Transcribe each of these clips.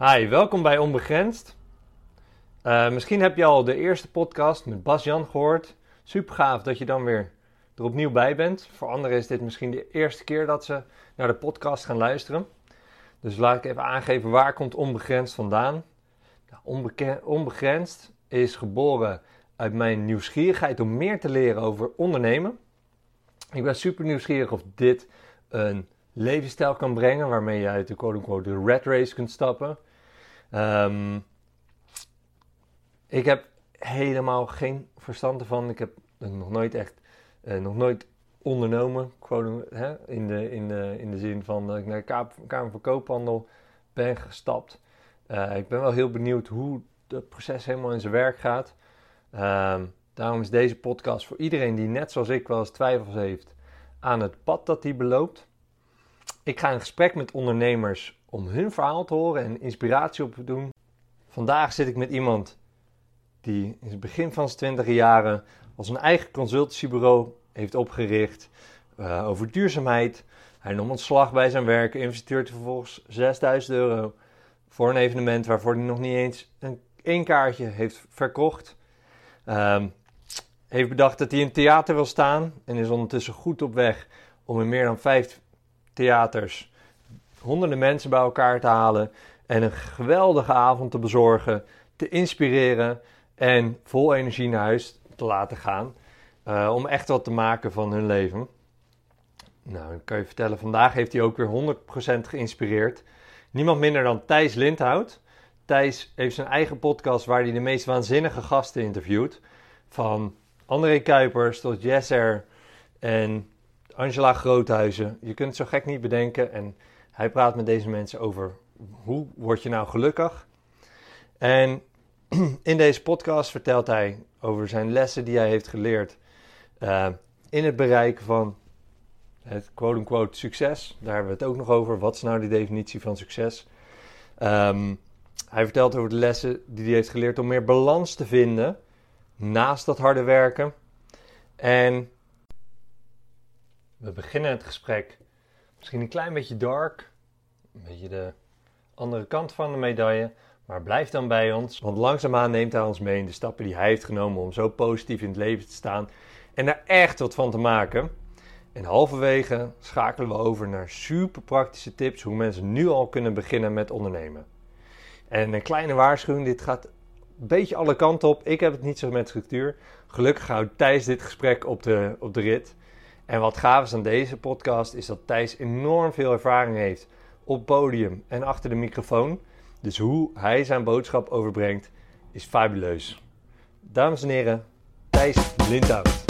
Hi, welkom bij Onbegrensd. Uh, misschien heb je al de eerste podcast met Bas Jan gehoord. Super gaaf dat je dan weer er opnieuw bij bent. Voor anderen is dit misschien de eerste keer dat ze naar de podcast gaan luisteren. Dus laat ik even aangeven waar komt Onbegrensd vandaan. Nou, onbegrensd is geboren uit mijn nieuwsgierigheid om meer te leren over ondernemen. Ik ben super nieuwsgierig of dit een levensstijl kan brengen waarmee je uit de quote-unquote de rat race kunt stappen. Um, ik heb helemaal geen verstand ervan. Ik heb nog nooit echt, uh, nog nooit ondernomen. Hè, in, de, in, de, in de zin van dat ik naar de Kamer van Koophandel ben gestapt. Uh, ik ben wel heel benieuwd hoe het proces helemaal in zijn werk gaat. Um, daarom is deze podcast voor iedereen die net zoals ik wel eens twijfels heeft aan het pad dat hij beloopt. Ik ga in gesprek met ondernemers om hun verhaal te horen en inspiratie op te doen. Vandaag zit ik met iemand die in het begin van zijn twintige jaren als een eigen consultancybureau heeft opgericht uh, over duurzaamheid. Hij nam ontslag bij zijn werk, investeert vervolgens 6000 euro voor een evenement waarvoor hij nog niet eens een één kaartje heeft verkocht. Um, heeft bedacht dat hij in een theater wil staan en is ondertussen goed op weg om in meer dan vijf theaters honderden mensen bij elkaar te halen en een geweldige avond te bezorgen, te inspireren en vol energie naar huis te laten gaan. Uh, om echt wat te maken van hun leven. Nou, ik kan je vertellen, vandaag heeft hij ook weer 100% geïnspireerd. Niemand minder dan Thijs Lindhout. Thijs heeft zijn eigen podcast waar hij de meest waanzinnige gasten interviewt. Van André Kuipers tot Jesser en Angela Groothuizen. Je kunt het zo gek niet bedenken. En hij praat met deze mensen over hoe word je nou gelukkig. En in deze podcast vertelt hij over zijn lessen die hij heeft geleerd uh, in het bereiken van het quote-unquote succes. Daar hebben we het ook nog over. Wat is nou de definitie van succes? Um, hij vertelt over de lessen die hij heeft geleerd om meer balans te vinden naast dat harde werken. En we beginnen het gesprek misschien een klein beetje dark, een beetje de andere kant van de medaille. Maar blijf dan bij ons, want langzaamaan neemt hij ons mee in de stappen die hij heeft genomen om zo positief in het leven te staan en daar echt wat van te maken. En halverwege schakelen we over naar super praktische tips hoe mensen nu al kunnen beginnen met ondernemen. En een kleine waarschuwing, dit gaat een beetje alle kanten op. Ik heb het niet zo met structuur. Gelukkig houdt Thijs dit gesprek op de, op de rit. En wat gaaf is aan deze podcast is dat Thijs enorm veel ervaring heeft op podium en achter de microfoon. Dus hoe hij zijn boodschap overbrengt is fabuleus. Dames en heren, Thijs Lindhout.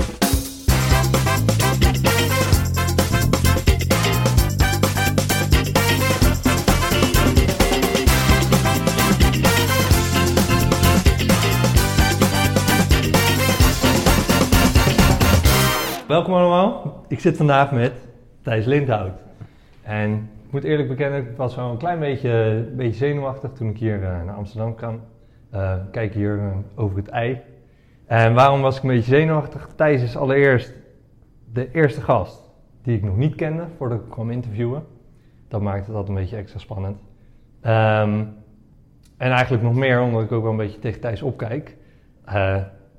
Welkom allemaal. Ik zit vandaag met Thijs Lindhout. En ik moet eerlijk bekennen, ik was wel een klein beetje, beetje zenuwachtig toen ik hier uh, naar Amsterdam kwam. Uh, kijk hier uh, over het ei. En waarom was ik een beetje zenuwachtig? Thijs is allereerst de eerste gast die ik nog niet kende voordat ik kwam interviewen. Dat maakt het altijd een beetje extra spannend. Um, en eigenlijk nog meer omdat ik ook wel een beetje tegen Thijs opkijk.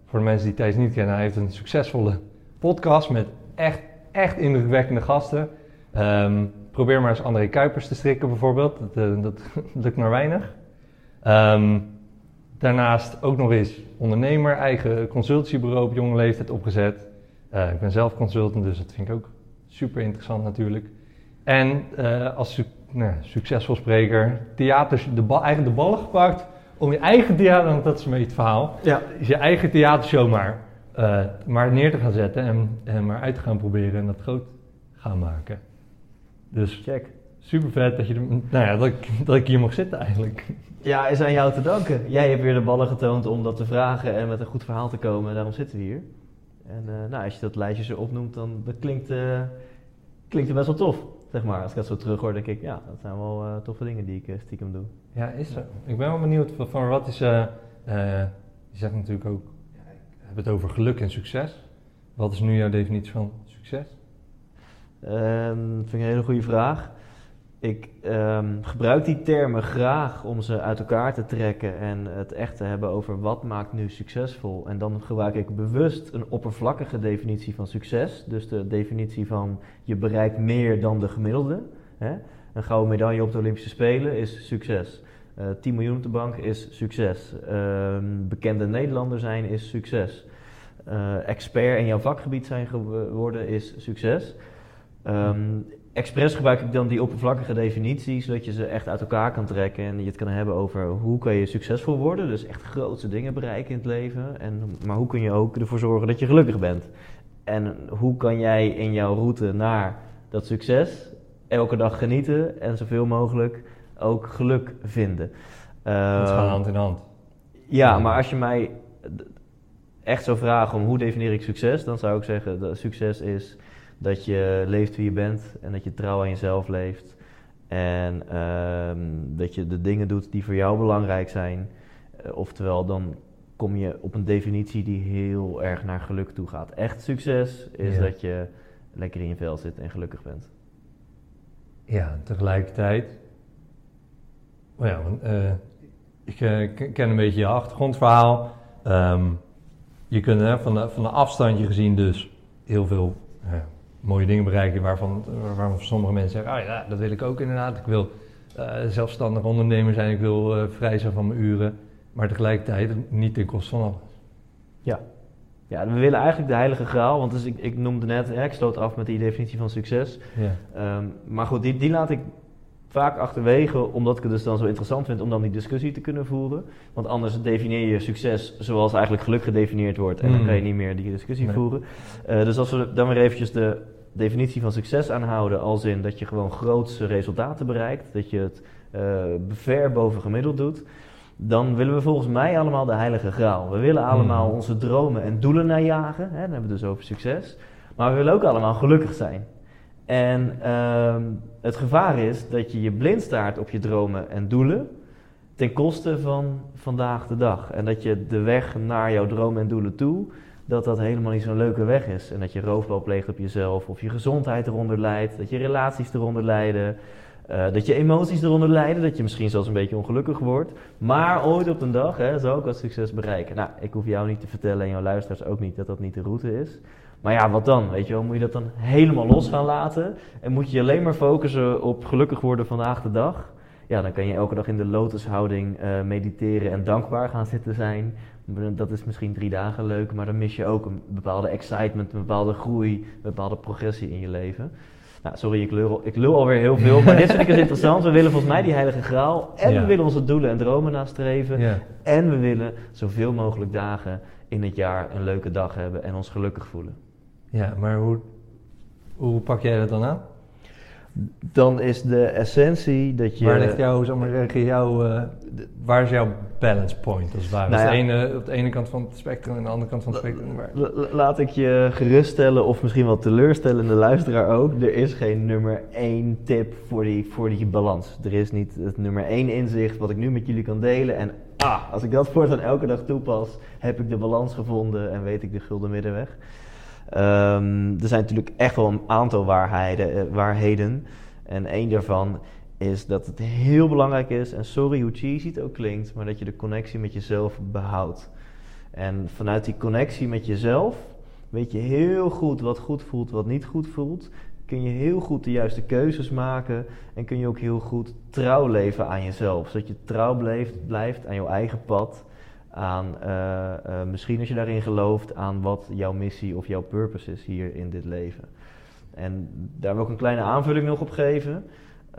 voor de mensen die Thijs niet kennen, hij heeft een succesvolle podcast met echt, echt indrukwekkende gasten. Um, probeer maar eens André Kuipers te strikken bijvoorbeeld. Dat, uh, dat lukt maar weinig. Um, daarnaast ook nog eens ondernemer, eigen consultiebureau op jonge leeftijd opgezet. Uh, ik ben zelf consultant, dus dat vind ik ook super interessant natuurlijk. En uh, als su nou, succesvol spreker, theaters, de eigenlijk de ballen gepakt om je eigen theater, want dat is een beetje het verhaal, ja. je eigen theatershow maar uh, maar neer te gaan zetten en, en maar uit te gaan proberen en dat groot gaan maken. Dus check. Super vet dat, je er, nou ja, dat, ik, dat ik hier mag zitten eigenlijk. Ja, is aan jou te danken. Jij hebt weer de ballen getoond om dat te vragen en met een goed verhaal te komen. Daarom zitten we hier. En uh, nou, als je dat lijstje zo opnoemt, dan dat klinkt, uh, klinkt het best wel tof. Zeg maar. Als ik dat zo terug hoor, denk ik, ja, dat zijn wel uh, toffe dingen die ik stiekem doe. Ja, is zo. Ik ben wel benieuwd van wat is. je zegt natuurlijk ook het over geluk en succes. Wat is nu jouw definitie van succes? Um, vind ik een hele goede vraag. ik ehm, gebruik die termen graag om ze uit elkaar te trekken en het echt te hebben over wat maakt nu succesvol. En dan gebruik ik bewust een oppervlakkige definitie van succes. Dus de definitie van je bereikt meer dan de gemiddelde. Hè? Een gouden medaille op de Olympische Spelen is succes. Uh, 10 miljoen op de bank is succes. Ehm, bekende Nederlander zijn is succes. Uh, expert in jouw vakgebied zijn geworden is succes. Um, expres gebruik ik dan die oppervlakkige definities, zodat je ze echt uit elkaar kan trekken en je het kan hebben over hoe kan je succesvol worden, dus echt grootste dingen bereiken in het leven, en, maar hoe kun je ook ervoor zorgen dat je gelukkig bent. En hoe kan jij in jouw route naar dat succes elke dag genieten en zoveel mogelijk ook geluk vinden. dat gaat ehm, hand in hand. Ja, maar als je mij echt zou vragen om hoe definieer ik succes, dan zou ik zeggen dat succes is dat je leeft wie je bent en dat je trouw aan jezelf leeft. En ehm, dat je de dingen doet die voor jou belangrijk zijn. Uh, oftewel, dan kom je op een definitie die heel erg naar geluk toe gaat. Echt succes is dat je lekker in je vel zit en gelukkig bent. Ja, tegelijkertijd. Oh ja, uh, ik uh, ken een beetje je achtergrondverhaal. Um, je kunt hè, van, de, van de afstandje gezien dus heel veel mooie dingen bereiken waarvan, waarvan sommige mensen zeggen, ah ja, dat wil ik ook inderdaad. Ik wil uh, zelfstandig ondernemer zijn, ik wil uh, vrij zijn van mijn uren, maar tegelijkertijd niet ten koste van alles. Ja. Ja, we willen eigenlijk de heilige graal, want dus ik, ik noemde net, ik sloot af met die definitie van succes. Ja. Um, maar goed, die, die laat ik vaak achterwege, omdat ik het dus dan zo interessant vind om dan die discussie te kunnen voeren. Want anders definieer je succes zoals eigenlijk geluk gedefinieerd wordt en dan mm. kan je niet meer die discussie voeren. Uh, dus als we dan weer eventjes de definitie van succes aanhouden, als in dat je gewoon grootste resultaten bereikt, dat je het uh, ver boven gemiddeld doet, dan willen we volgens mij allemaal de heilige graal. We willen allemaal mm. onze dromen en doelen najagen, hè, dan hebben we dus over succes. Maar we willen ook allemaal gelukkig zijn. En uh, het gevaar is dat je je blind staart op je dromen en doelen ten koste van vandaag de dag. En dat je de weg naar jouw dromen en doelen toe, dat dat helemaal niet zo'n leuke weg is. En dat je roofbouw pleegt op jezelf, of je gezondheid eronder leidt, dat je relaties eronder lijden, uh, dat je emoties eronder lijden, dat je misschien zelfs een beetje ongelukkig wordt. Maar ooit op een dag hè, zou ik wat succes bereiken. Nou, ik hoef jou niet te vertellen en jouw luisteraars ook niet dat dat niet de route is. Maar ja, wat dan? Weet je wel, moet je dat dan helemaal los gaan laten? En moet je je alleen maar focussen op gelukkig worden vandaag de dag? Ja, dan kan je elke dag in de lotushouding uh, mediteren en dankbaar gaan zitten zijn. Dat is misschien drie dagen leuk, maar dan mis je ook een bepaalde excitement, een bepaalde groei, een bepaalde progressie in je leven. Nou, sorry, ik lul, ik lul alweer heel veel, maar dit vind ik dus interessant. We willen volgens mij die heilige graal en we willen onze doelen en dromen nastreven. Ja. En we willen zoveel mogelijk dagen in het jaar een leuke dag hebben en ons gelukkig voelen. Ja, maar hoe, hoe pak jij dat dan aan? Dan is de essentie dat je... Waar ligt jouw, zeg maar, jouw, uh, waar is jouw balance point als het ware? Nou ja, ene, op de ene kant van het spectrum en de andere kant van het spectrum. Laat ik je geruststellen of misschien wel teleurstellen, de luisteraar ook. Er is geen nummer één tip voor die, voor die balans. Er is niet het nummer één inzicht wat ik nu met jullie kan delen. En ah, als ik dat voortaan elke dag toepas, heb ik de balans gevonden en weet ik de gulden middenweg. Um, er zijn natuurlijk echt wel een aantal waarheden, eh, waarheden. En één daarvan is dat het heel belangrijk is, en sorry hoe cheesy het ook klinkt, maar dat je de connectie met jezelf behoudt. En vanuit die connectie met jezelf weet je heel goed wat goed voelt, wat niet goed voelt. Kun je heel goed de juiste keuzes maken en kun je ook heel goed trouw leven aan jezelf. Zodat je trouw blijft, blijft aan jouw eigen pad aan, uh, uh, misschien als je daarin gelooft, aan wat jouw missie of jouw purpose is hier in dit leven. En daar wil ik een kleine aanvulling nog op geven.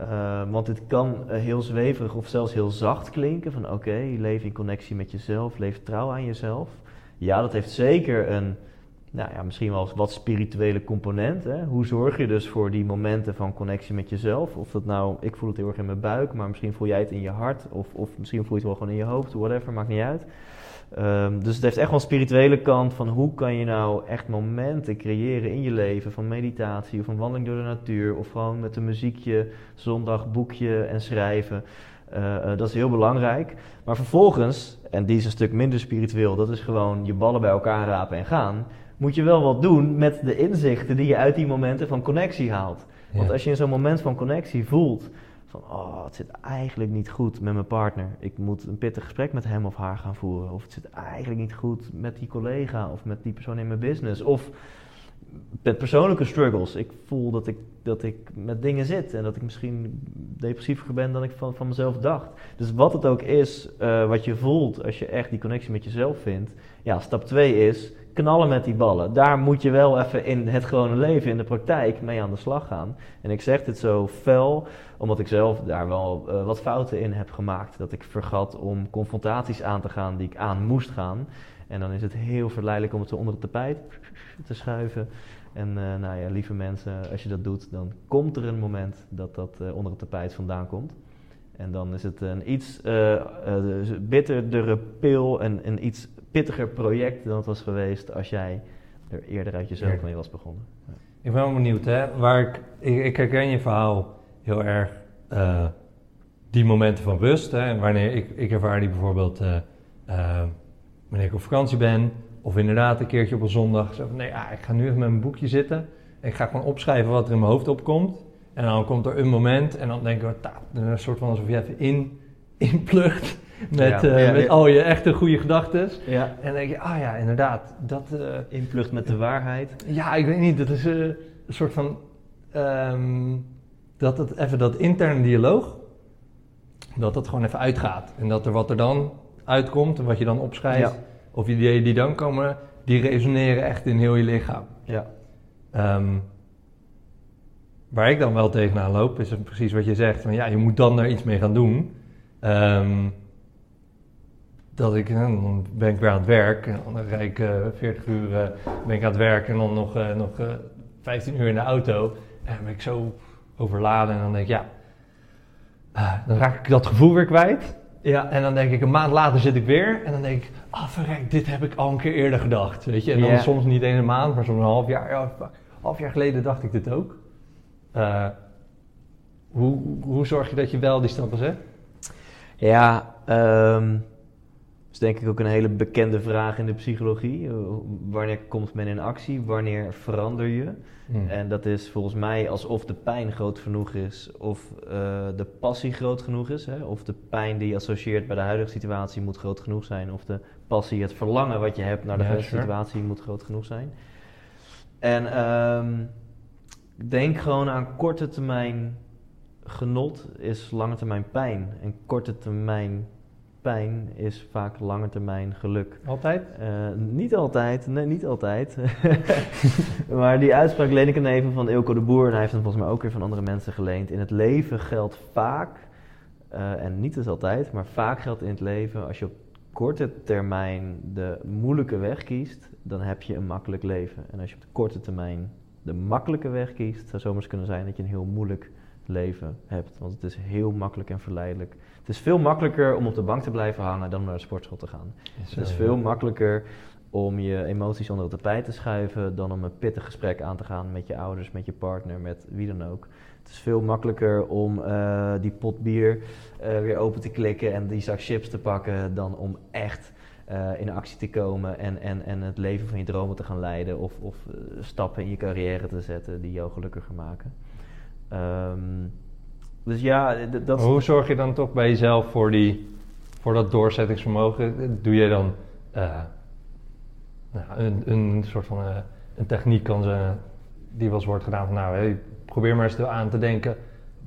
Uh, want het kan heel zweverig of zelfs heel zacht klinken. Van oké, leef in connectie met jezelf, leef trouw aan jezelf. Ja, dat heeft zeker een, nou ja, misschien wel wat spirituele component. Hè? Hoe zorg je dus voor die momenten van connectie met jezelf? Of dat nou, ik voel het heel erg in mijn buik, maar misschien voel jij het in je hart. Of, of misschien voel je het wel gewoon in je hoofd, whatever, maakt niet uit. Um, dus het heeft echt wel een spirituele kant van hoe kan je nou echt momenten creëren in je leven van meditatie of een wandeling door de natuur of gewoon met een muziekje, zondag, boekje en schrijven. Uh, uh, dat is heel belangrijk. Maar vervolgens, en die is een stuk minder spiritueel, dat is gewoon je ballen bij elkaar rapen en gaan. Moet je wel wat doen met de inzichten die je uit die momenten van connectie haalt. Want als je in zo'n moment van connectie voelt van, oh, het zit eigenlijk niet goed met mijn partner. Ik moet een pittig gesprek met hem of haar gaan voeren. Of het zit eigenlijk niet goed met die collega of met die persoon in mijn business. Of met persoonlijke struggles. Ik voel dat ik, dat ik met dingen zit en dat ik misschien depressiever ben dan ik van, van mezelf dacht. Dus wat het ook is, uh, wat je voelt als je echt die connectie met jezelf vindt. Ja, stap 2 is knallen met die ballen. Daar moet je wel even in het gewone leven, in de praktijk, mee aan de slag gaan. En ik zeg dit zo fel, omdat ik zelf daar wel uh, wat fouten in heb gemaakt. Dat ik vergat om confrontaties aan te gaan die ik aan moest gaan. En dan is het heel verleidelijk om het zo onder het tapijt te schuiven. En uh, nou ja, lieve mensen, als je dat doet, dan komt er een moment dat dat uh, onder het tapijt vandaan komt. En dan is het een iets uh, bitterdere pil en een iets pittiger project dan het was geweest als jij er eerder uit jezelf ja. mee was begonnen. Ja. Ik ben wel benieuwd, hè? Waar ik, ik, ik herken je verhaal heel erg. die momenten van rust, hè? wanneer ik, ik ervaar die bijvoorbeeld wanneer ik op vakantie ben, of inderdaad een keertje op een zondag. Zo van, nee, ja, ik ga nu even met mijn boekje zitten. Ik ga gewoon opschrijven wat er in mijn hoofd opkomt. En dan komt er een moment en dan denken we, ta, een soort van alsof je even in, inplucht met, ja, uh, ja, met al je echte goede gedachten. Ja. En dan denk je, ah ja, inderdaad. Dat, uh, Inplucht met de waarheid. Ja, ik weet niet. Dat is uh, een soort van, um, dat het even dat interne dialoog, dat dat gewoon even uitgaat. En dat er wat er dan uitkomt en wat je dan opschrijft, of ideeën die dan komen, die resoneren echt in heel je lichaam. Ja. Um, waar ik dan wel tegenaan loop, is precies wat je zegt. Van ja, je moet dan daar iets mee gaan doen. Um, dat ik, dan ben ik weer aan het werk. En dan rijd ik uh, 40 uur uh, ben ik aan het werk en dan nog, uh, nog 15 uur in de auto. En dan ben ik zo overladen en dan denk ik, ja, dan raak ik dat gevoel weer kwijt. Ja. En dan denk ik, een maand later zit ik weer en dan denk ik, ah oh, verrek, dit heb ik al een keer eerder gedacht. Weet je? En dan soms niet eens een maand, maar soms een half jaar. Ja, half jaar geleden dacht ik dit ook. Eh, hoe, hoe zorg je dat je wel die stappen zet? Ja, ehm is denk ik ook een hele bekende vraag in de psychologie. Uh, Wanneer komt men in actie? Wanneer verander je? Hmm. En dat is volgens mij alsof de pijn groot genoeg is, of uh, de passie groot genoeg is. Hè? Of de pijn die je associeert bij de huidige situatie moet groot genoeg zijn. Of de passie, het verlangen wat je hebt naar de Ja, huidige sure. situatie moet groot genoeg zijn. En ehm denk gewoon aan korte termijn genot is lange termijn pijn. En korte termijn pijn is vaak lange termijn geluk. Altijd? Eh, niet altijd, nee, niet altijd. maar die uitspraak leen ik hem even van Ilko de Boer en hij heeft hem volgens mij ook weer van andere mensen geleend. In het leven geldt vaak, eh, en niet dus altijd, maar vaak geldt in het leven, als je op korte termijn de moeilijke weg kiest, dan heb je een makkelijk leven. En als je op de korte termijn de makkelijke weg kiest, zou zomaar kunnen zijn dat je een heel moeilijk leven hebt. Want het is heel makkelijk en verleidelijk. Het is veel makkelijker om op de bank te blijven hangen dan naar de sportschool te gaan. Het is veel makkelijker om je emoties onder het tapijt te schuiven dan om een pittig gesprek aan te gaan met je ouders, met je partner, met wie dan ook. Het is veel makkelijker om eh, die pot bier eh, weer open te klikken en die zak chips te pakken dan om echt eh, in actie te komen en, en, en het leven van je dromen te gaan leiden of, of stappen in je carrière te zetten die jou gelukkiger maken. Ehm, dus ja, dat hoe zorg je dan toch bij jezelf voor, die, voor dat doorzettingsvermogen? Doe je dan eh, nou, een, een soort van eh, een techniek kan ze, die wel eens wordt gedaan van nou, hey, probeer maar eens te- aan te denken,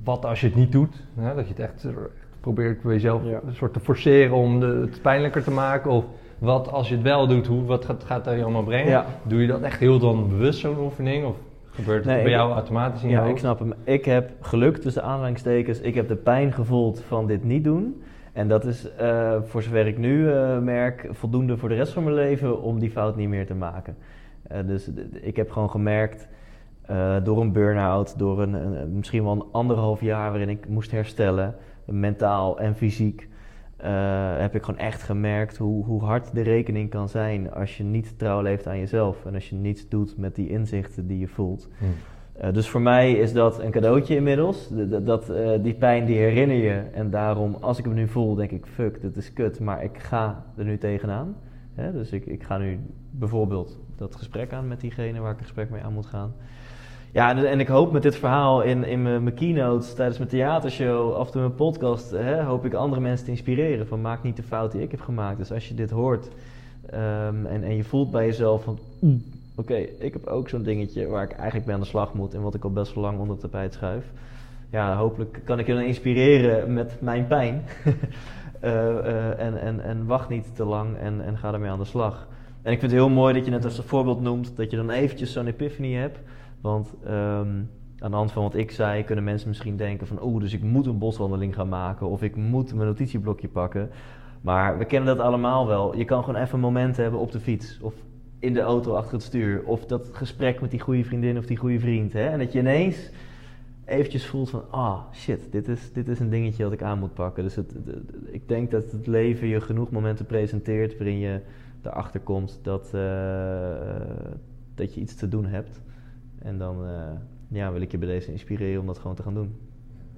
wat als je het niet doet? Hè? Dat je het echt probeert bij jezelf Ja. een soort te forceren om de, het pijnlijker te maken. Of wat als je het wel doet, hoe, wat gaat, gaat dat je allemaal brengen? Ja. Doe je dat echt heel dan bewust zo'n oefening? Of gebeurt het Nee, bij ik- jou automatisch in je Ja, ik snap hem. Ik heb geluk tussen aanhalingstekens. Ik heb de pijn gevoeld van dit niet doen. En dat is, eh, voor zover ik nu eh, merk, voldoende voor de rest van mijn leven om die fout niet meer te maken. Eh, dus ik heb gewoon gemerkt, door een burn-out, door een, een- misschien wel een anderhalf jaar waarin ik moest herstellen, mentaal en fysiek, eh, heb ik gewoon echt gemerkt hoe, hoe hard de rekening kan zijn als je niet trouw leeft aan jezelf. En als je niets doet met die inzichten die je voelt. Hm. Eh, dus voor mij is dat een cadeautje inmiddels. D- d- Dat, eh, die pijn die herinner je. En daarom, als ik hem nu voel, denk ik: fuck, dit is kut. Maar ik ga er nu tegenaan. Hè? Dus ik, ik ga nu bijvoorbeeld dat gesprek aan met diegene waar ik een gesprek mee aan moet gaan. Ja, en, ik hoop met dit verhaal in, in mijn, mijn keynotes, tijdens mijn theatershow, af en mijn podcast, hè, hoop ik andere mensen te inspireren. Van maak niet de fout die ik heb gemaakt. Dus als je dit hoort ehm, en, en je voelt bij jezelf van, "Oeh, oké, ik heb ook zo'n dingetje waar ik eigenlijk mee aan de slag moet en wat ik al best wel lang onder het tapijt schuif. Ja, hopelijk kan ik je dan inspireren met mijn pijn. Eh, eh, en, en, en wacht niet te lang en, en ga ermee aan de slag. En ik vind het heel mooi dat je net als een voorbeeld noemt dat je dan eventjes zo'n epiphany hebt. Want ehm, aan de hand van wat ik zei, kunnen mensen misschien denken van... oeh, dus ik moet een boswandeling gaan maken of ik moet mijn notitieblokje pakken. Maar we kennen dat allemaal wel. Je kan gewoon even een moment hebben op de fiets of in de auto achter het stuur. Of dat gesprek met die goede vriendin of die goede vriend. Hè? En dat je ineens eventjes voelt van... ah, shit, dit is, dit is een dingetje dat ik aan moet pakken. Dus het- ik denk dat het leven je genoeg momenten presenteert... waarin je erachter komt dat, eh, dat je iets te doen hebt. En dan eh, ja, wil ik je bij deze inspireren om dat gewoon te gaan doen.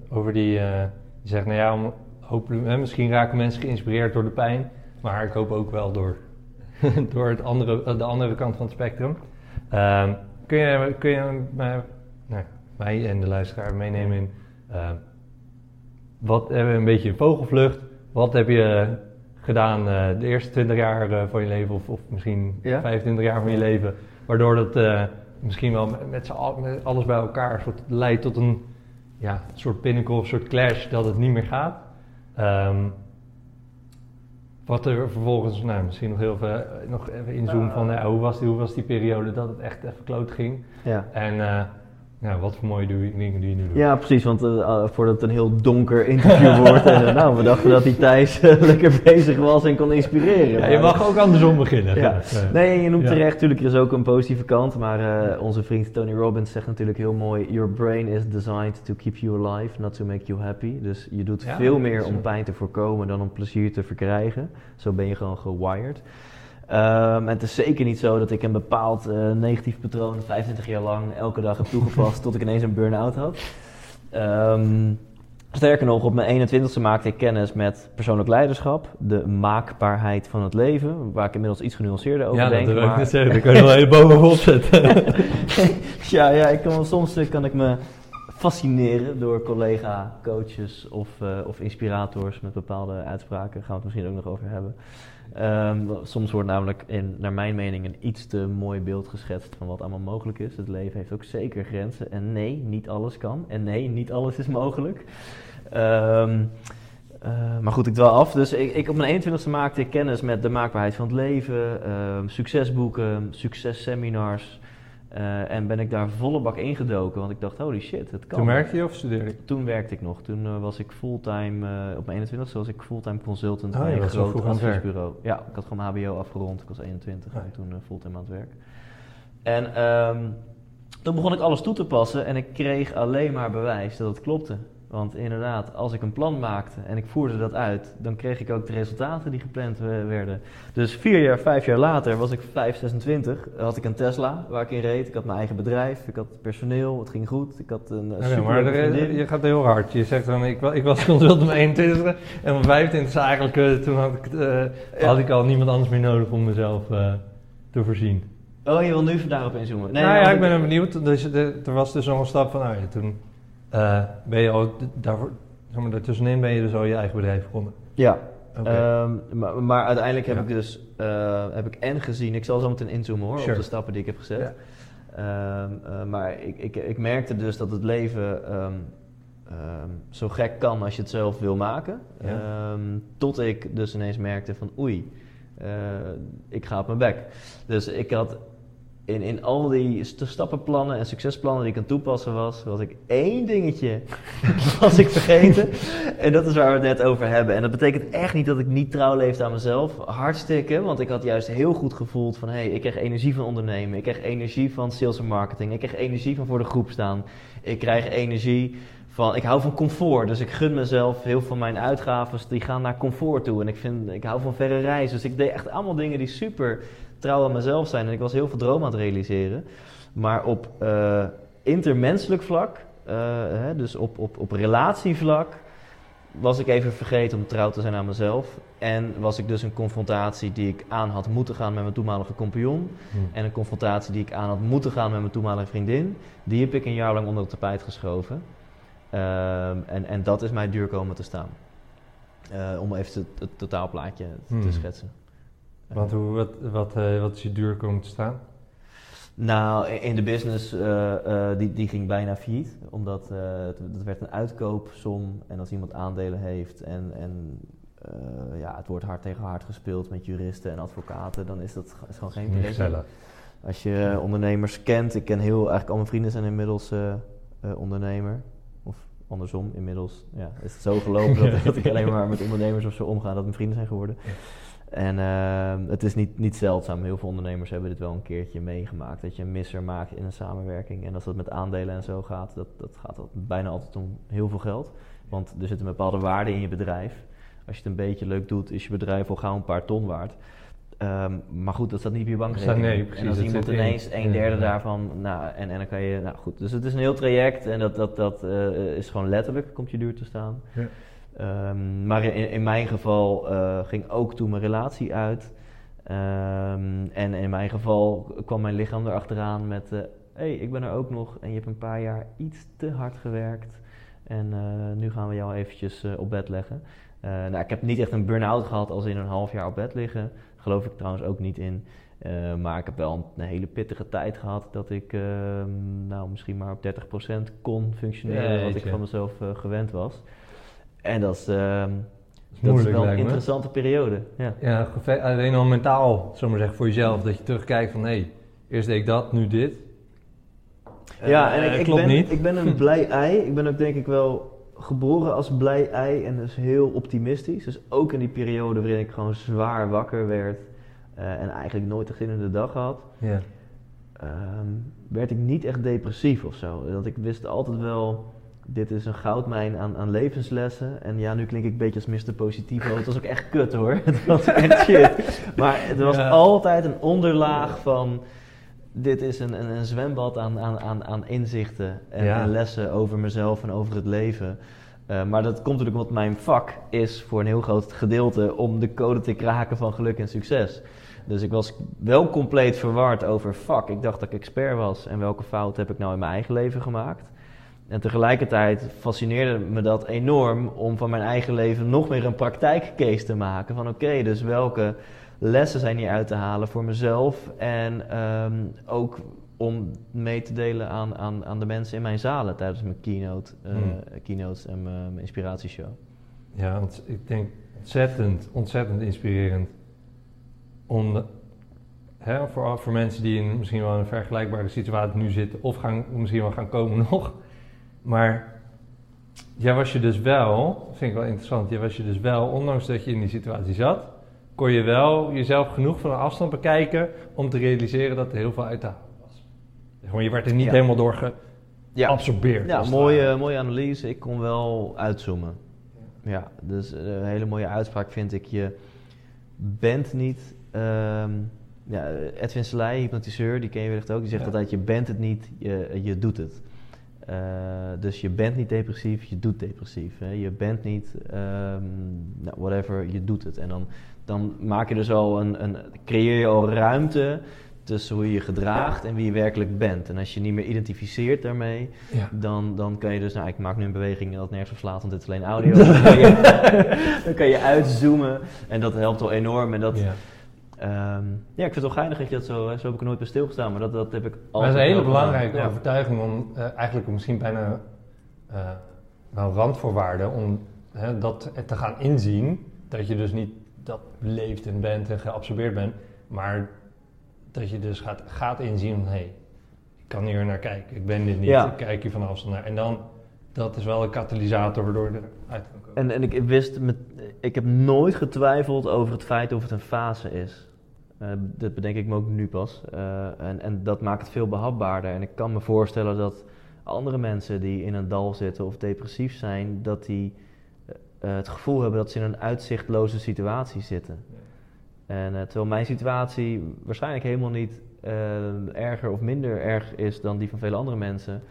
Over die, eh, je zegt, nou ja, om, hopelijk, hè, misschien raken mensen geïnspireerd door de pijn, maar ik hoop ook wel door, door het andere, eh, de andere kant van het spectrum. Ehm, kun je, kun je mij, nou, mij en de luisteraar meenemen in, ehm, wat hebben we een beetje in vogelvlucht, wat heb je gedaan eh, de eerste 20 jaar eh, van je leven, of, of misschien Ja? 25 jaar van je leven, waardoor dat eh, misschien wel met, met, z'n al- met alles bij elkaar soort, leidt tot een ja, soort pinnacle soort clash dat het niet meer gaat. Ehm, wat er vervolgens, nou, misschien nog heel veel, nog even inzoomen van ja, hoe, was die, hoe was die periode dat het echt even kloot ging. Ja. En eh, ja, wat voor mooie doe- dingen die je nu doet. Ja, precies, want eh, uh, voordat het een heel donker interview wordt. En, eh, nou, we dachten dat die Thijs eh, lekker bezig was en kon inspireren. Ja, je mag ook andersom beginnen. Ja. Eh, Nee, je noemt Ja. terecht, natuurlijk, er is ook een positieve kant. Maar eh, onze vriend Tony Robbins zegt natuurlijk heel mooi: Your brain is designed to keep you alive, not to make you happy. Dus je doet veel meer om pijn te voorkomen dan om plezier te verkrijgen. Zo ben je gewoon gewired. Ehm, en het is zeker niet zo dat ik een bepaald eh, negatief patroon 25 jaar lang elke dag heb toegepast tot ik ineens een burn-out had. Ehm, sterker nog, op mijn 21ste maakte ik kennis met persoonlijk leiderschap, de maakbaarheid van het leven, waar ik inmiddels iets genuanceerder over ja, denk. dat wil ik net zeggen. Daar kan je wel hele bovenop zetten. ja, ja, ik kan wel, soms eh, kan ik me fascineren door collega, coaches of, eh, of inspirators met bepaalde uitspraken. Daar gaan we het misschien ook nog over hebben. Ehm, soms wordt namelijk, in, naar mijn mening, een iets te mooi beeld geschetst van wat allemaal mogelijk is. Het leven heeft ook zeker grenzen. En nee, niet alles kan. En nee, niet alles is mogelijk. Ehm, eh, maar goed, ik dwaal af. Dus ik, ik op mijn 21ste maakte ik kennis met de maakbaarheid van het leven, ehm, succesboeken, successeminars. Eh, en ben ik daar volle bak ingedoken, want ik dacht, holy shit, het kan. Toen werkte je of studeerde je? Toen werkte ik nog. Toen eh, was ik fulltime, eh, op mijn 21 was ik fulltime consultant Oh, bij een groot adviesbureau. Ja, ik had gewoon mijn HBO afgerond. Ik was 21 Oh, en toen fulltime aan het werk. En ehm, toen begon ik alles toe te passen en ik kreeg alleen maar bewijs dat het klopte. Want inderdaad, als ik een plan maakte en ik voerde dat uit, dan kreeg ik ook de resultaten die gepland eh, werden. Dus vier jaar, vijf jaar later was ik 5, 26. Had ik een Tesla waar ik in reed. Ik had mijn eigen bedrijf. Ik had personeel. Het ging goed. Ik had een Oké, maar er- je gaat heel hard. Je zegt dan, ik, ik was consultant mijn 21 en mijn 25 eigenlijk, eh, toen had ik, eh, had ik al niemand anders meer nodig om mezelf eh, te voorzien. Oh, je wil nu daarop inzoomen? nou ja, ik ben benieuwd. Dus, er was dus nog een stap van, nou ja, toen eh, ben je daarvoor, zeg maar, daartussenin ben je dus al je eigen bedrijf begonnen. Ja, Oké. Ehm, maar, maar uiteindelijk heb Ja. ik dus eh, heb ik en gezien, ik zal zo meteen inzoomen hoor, Sure. op de stappen die ik heb gezet. Ja. Ehm, eh, maar ik, ik, ik merkte dus dat het leven ehm, zo gek kan als je het zelf wil maken. Ja. Tot ik dus ineens merkte van oei, ik ga op mijn bek. Dus ik had in, in al die st- stappenplannen en succesplannen die ik aan toepassen was, was ik één dingetje was ik vergeten. En dat is waar we het net over hebben. En dat betekent echt niet dat ik niet trouw leefde aan mezelf. Hartstikke, want ik had juist heel goed gevoeld van... hé, hey, ik krijg energie van ondernemen. Ik krijg energie van sales en marketing. Ik krijg energie van voor de groep staan. Ik krijg energie van... Ik hou van comfort, dus ik gun mezelf heel veel mijn uitgaven... die gaan naar comfort toe. En ik, vind, ik hou van verre reizen. Dus ik deed echt allemaal dingen die super trouw aan mezelf zijn. En ik was heel veel dromen aan het realiseren. Maar op eh, intermenselijk vlak, eh, hè, dus op, op, op relatievlak was ik even vergeten om trouw te zijn aan mezelf. En was ik dus een confrontatie die ik aan had moeten gaan met mijn toenmalige compagnon. Hm. En een confrontatie die ik aan had moeten gaan met mijn toenmalige vriendin. Die heb ik een jaar lang onder het tapijt geschoven. Ehm, en, en dat is mij duur komen te staan. Eh, om even het, het totaalplaatje te Hmm. schetsen. Want hoe, wat, wat, eh, wat is je duur komen te staan? Nou, in de business, eh, die, die ging bijna failliet. Omdat eh, het, het werd een uitkoopsom. En als iemand aandelen heeft en, en ja, het wordt hard tegen hard gespeeld met juristen en advocaten, dan is dat is gewoon geen gezellig. Als je ondernemers kent, ik ken heel, eigenlijk al mijn vrienden zijn inmiddels ondernemer. Of andersom, inmiddels ja, is het zo gelopen dat, dat ik alleen maar met ondernemers of zo omga, dat mijn vrienden zijn geworden. En eh, het is niet, niet zeldzaam, heel veel ondernemers hebben dit wel een keertje meegemaakt. Dat je een misser maakt in een samenwerking. En als dat met aandelen en zo gaat, dat, dat gaat al- bijna altijd om heel veel geld. Want er zit een bepaalde waarde in je bedrijf. Als je het een beetje leuk doet, is je bedrijf al gauw een paar ton waard. Ehm, maar goed, dat staat niet op je bankrekening. Nee, precies, en als iemand in. ineens een derde Ja. daarvan, nou, en, en dan kan je, nou goed. Dus het is een heel traject en dat, dat, dat eh, is gewoon letterlijk, komt je duur te staan. Ja. Ehm, maar in, in mijn geval eh, ging ook toen mijn relatie uit. Ehm, en in mijn geval kwam mijn lichaam erachteraan met... hé, hey, ik ben er ook nog en je hebt een paar jaar iets te hard gewerkt. En eh, nu gaan we jou eventjes eh, op bed leggen. Eh, nou, ik heb niet echt een burn-out gehad als in een half jaar op bed liggen. Geloof ik trouwens ook niet in. Eh, maar ik heb wel een, hele pittige tijd gehad dat ik ehm, nou, misschien maar op 30% kon functioneren wat ik van mezelf eh, gewend was. En dat is, ehm, Dat is dat is moeilijk, wel een me. interessante periode. Ja. Ja, alleen al mentaal, zullen we maar zeggen, voor jezelf. Dat je terugkijkt van, hé, eerst deed ik dat, nu dit. Ja, en Eh, ik, ik, ben, niet. ik ben een blij ei. Ik ben ook denk ik wel geboren als blij ei en dus heel optimistisch. Dus ook in die periode waarin ik gewoon zwaar wakker werd eh, en eigenlijk nooit een glinnende dag had, ehm, werd ik niet echt depressief of zo. Want ik wist altijd wel, dit is een goudmijn aan, aan levenslessen. En ja, nu klink ik een beetje als Mr. Positivo. Het was ook echt kut hoor. Het was echt shit. Maar het was Ja. altijd een onderlaag van... Dit is een, een, een zwembad aan, aan, aan, inzichten en, Ja. en lessen over mezelf en over het leven. Eh, maar dat komt natuurlijk omdat mijn vak is voor een heel groot gedeelte om de code te kraken van geluk en succes. Dus ik was wel compleet verward over vak. Ik dacht dat ik expert was en welke fout heb ik nou in mijn eigen leven gemaakt. En tegelijkertijd fascineerde me dat enorm om van mijn eigen leven nog meer een praktijkcase te maken. Van oké, dus welke lessen zijn hier uit te halen voor mezelf en ehm, ook om mee te delen aan, aan, aan de mensen in mijn zalen tijdens mijn keynote, Hmm. keynotes en mijn, mijn inspiratieshow. Ja, want ik denk ontzettend, ontzettend inspirerend. Om, de- hè, voor, voor mensen die in misschien wel een vergelijkbare situatie nu zitten, of gaan, misschien wel gaan komen nog. Maar jij was je dus wel, vind ik wel interessant, jij was je dus wel, ondanks dat je in die situatie zat, kon je wel jezelf genoeg van een afstand bekijken om te realiseren dat er heel veel uit te halen was. Gewoon, je werd er niet Ja. helemaal door geabsorbeerd. Ja, mooie, mooie analyse. Ik kon wel uitzoomen. Ja, dus eh, een hele mooie uitspraak vind ik. Je bent niet... ehm, ja, Edwin Selei, hypnotiseur, die ken je wellicht ook. Die zegt altijd, je bent het niet, je, je doet het. Eh, dus je bent niet depressief, je doet depressief. Hè? Je bent niet, ehm, nou, whatever, je doet het. En dan, dan maak je dus al een, een, creëer je al ruimte tussen hoe je je gedraagt en wie je werkelijk bent. En als je niet meer identificeert daarmee, Ja. dan, dan kan je dus, nou ik maak nu een beweging dat nergens op slaat, want dit is alleen audio. dan, kan je, dan kan je uitzoomen en dat helpt al enorm. En dat, Ja. Ehm, ja, ik vind het wel geinig dat je dat zo, zo heb ik er nooit bij stilgestaan, maar dat, dat heb ik Maar altijd dat is een hele belangrijke Ja. overtuiging om eh, eigenlijk misschien bijna eh wel een randvoorwaarde om hè, dat te gaan inzien. Dat je dus niet dat leeft en bent en geabsorbeerd bent, maar dat je dus gaat, gaat inzien van hé, hey, ik kan hier naar kijken, ik ben dit niet, Ja. ik kijk hier van afstand naar. En dan, dat is wel een katalysator waardoor je eruit kan komen. En, en ik wist, met, ik heb nooit getwijfeld over het feit of het een fase is. Eh, dat bedenk ik me ook nu pas. Eh, en, en dat maakt het veel behapbaarder. En ik kan me voorstellen dat andere mensen die in een dal zitten of depressief zijn, dat die eh, het gevoel hebben dat ze in een uitzichtloze situatie zitten. En terwijl mijn situatie waarschijnlijk helemaal niet erger of minder erg is dan die van vele andere mensen,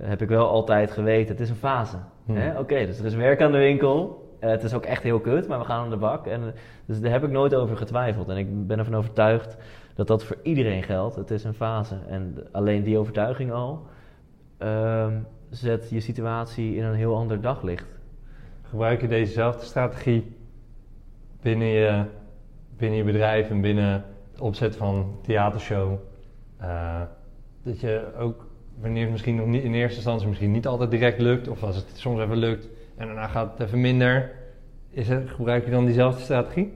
heb ik wel altijd geweten, het is een fase. Hmm. Oké, dus er is werk aan de winkel. Eh, het is ook echt heel kut, maar we gaan aan de bak. En, eh, dus daar heb ik nooit over getwijfeld. En ik ben ervan overtuigd dat dat voor iedereen geldt. Het is een fase. En alleen die overtuiging al ehm, zet je situatie in een heel ander daglicht. Gebruik je dezezelfde strategie binnen je, binnen je bedrijf en binnen het opzet van theatershow? Eh, dat je ook, wanneer het misschien nog niet in eerste instantie misschien niet altijd direct lukt, of als het soms even lukt en daarna gaat het even minder, is het, gebruik je dan diezelfde strategie?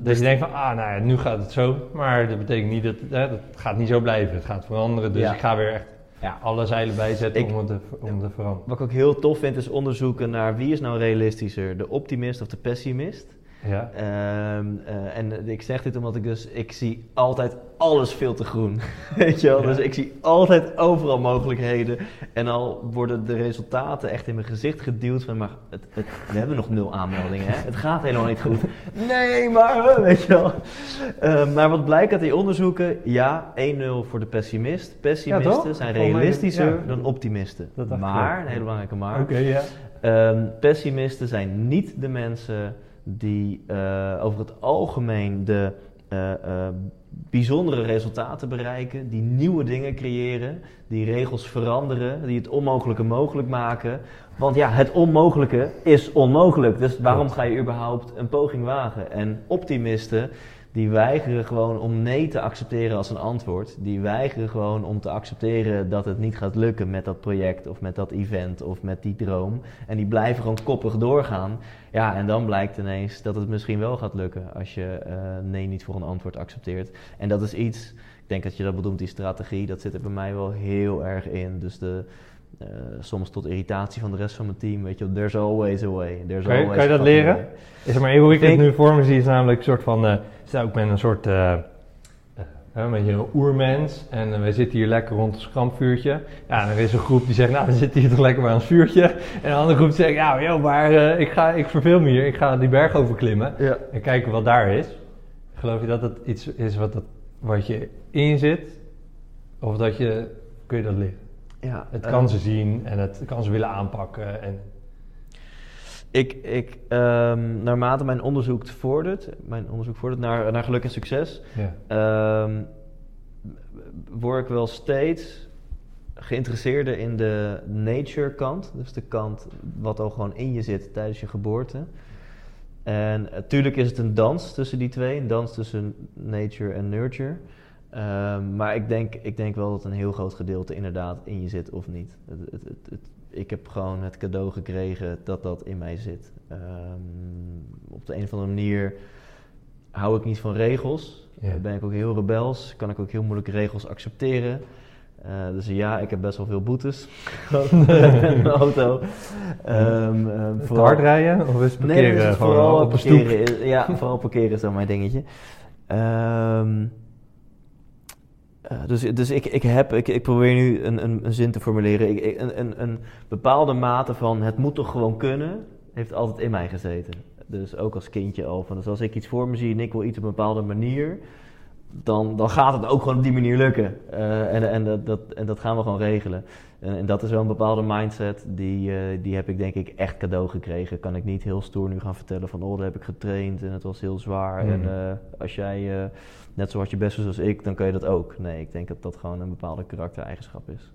Dat je denkt van, ah, nou ja, nu gaat het zo, maar dat betekent niet dat, hè, dat gaat niet zo blijven. Het gaat veranderen, dus Ja. ik ga weer echt Ja. alle zeilen bijzetten Ik- om, het te, om te veranderen. Wat ik ook heel tof vind is onderzoeken naar wie is nou realistischer, de optimist of de pessimist. Ja. Ehm, eh, en ik zeg dit omdat ik dus, ik zie altijd alles veel te groen. Weet je wel? Ja. Dus ik zie altijd overal mogelijkheden. En al worden de resultaten echt in mijn gezicht geduwd van, maar het, het, we hebben nog nul aanmeldingen, hè? Het gaat helemaal niet goed. Nee, maar, eh, weet je wel. Ehm, maar wat blijkt uit die onderzoeken? Ja, 1-0 voor de pessimist. Pessimisten zijn realistischer ja. dan optimisten. Maar, een hele belangrijke maar, Oké, ja. Ehm, pessimisten zijn niet de mensen die eh, over het algemeen de eh, eh, bijzondere resultaten bereiken, die nieuwe dingen creëren, die regels veranderen, die het onmogelijke mogelijk maken. Want ja, het onmogelijke is onmogelijk. Dus waarom ga je überhaupt een poging wagen? En optimisten, die weigeren gewoon om nee te accepteren als een antwoord. Die weigeren gewoon om te accepteren dat het niet gaat lukken met dat project of met dat event of met die droom. En die blijven gewoon koppig doorgaan. Ja, en dan blijkt ineens dat het misschien wel gaat lukken als je eh, nee niet voor een antwoord accepteert. En dat is iets, ik denk dat je dat bedoelt, die strategie, dat zit er bij mij wel heel erg in. Dus de, eh, soms tot irritatie van de rest van mijn team, weet je there's always a way. There's Kan je- always kan je dat leren? way. Is er maar even hoe ik het nu voor me zie, is namelijk een soort van. eh sta ook met een soort. eh, een beetje een oermens. En wij zitten hier lekker rond ons kampvuurtje. Ja, en er is een groep die zegt, nou, we zitten hier toch lekker bij ons vuurtje. En een andere groep die zegt, ja, joh, maar ik, ga, ik verveel me hier. Ik ga die berg overklimmen. Ja. En kijken wat daar is. Geloof je dat het iets is wat, dat, wat je in zit? Of dat je, kun je dat leren? Ja, Het eh, kan ze zien en het kan ze willen aanpakken. En, Ik, ik ehm, naarmate mijn onderzoek vordert, mijn onderzoek vordert naar, naar geluk en succes, ja. ehm, word ik wel steeds geïnteresseerder in de nature kant. Dus de kant wat al gewoon in je zit tijdens je geboorte. En natuurlijk is het een dans tussen die twee, een dans tussen nature en nurture. Ehm, maar ik denk, ik denk wel dat een heel groot gedeelte inderdaad in je zit of niet. Het, het, het, ik heb gewoon het cadeau gekregen dat dat in mij zit. Ehm, op de een of andere manier hou ik niet van regels. Ja. Ben ik ook heel rebels. Kan ik ook heel moeilijk regels accepteren. Eh, dus ja, ik heb best wel veel boetes. met mijn auto. Ehm, ehm, Te hard rijden of is het parkeren Nee, vooral op parkeren. is- Ja, vooral parkeren is dan mijn dingetje. Ehm, eh, dus dus ik, ik, heb, ik, probeer nu een, een, zin te formuleren. Een, een, een bepaalde mate van het moet toch gewoon kunnen, heeft altijd in mij gezeten. Dus ook als kindje al. Van, dus als ik iets voor me zie en ik wil iets op een bepaalde manier, dan, dan gaat het ook gewoon op die manier lukken. Eh, en, en, dat, dat, en dat gaan we gewoon regelen. En, en dat is wel een bepaalde mindset, die, eh, die heb ik denk ik echt cadeau gekregen. Kan ik niet heel stoer nu gaan vertellen van, oh, daar heb ik getraind en het was heel zwaar. En eh, als jij net zo hard je best doet als ik, dan kan je dat ook. Nee, ik denk dat dat gewoon een bepaalde karaktereigenschap is.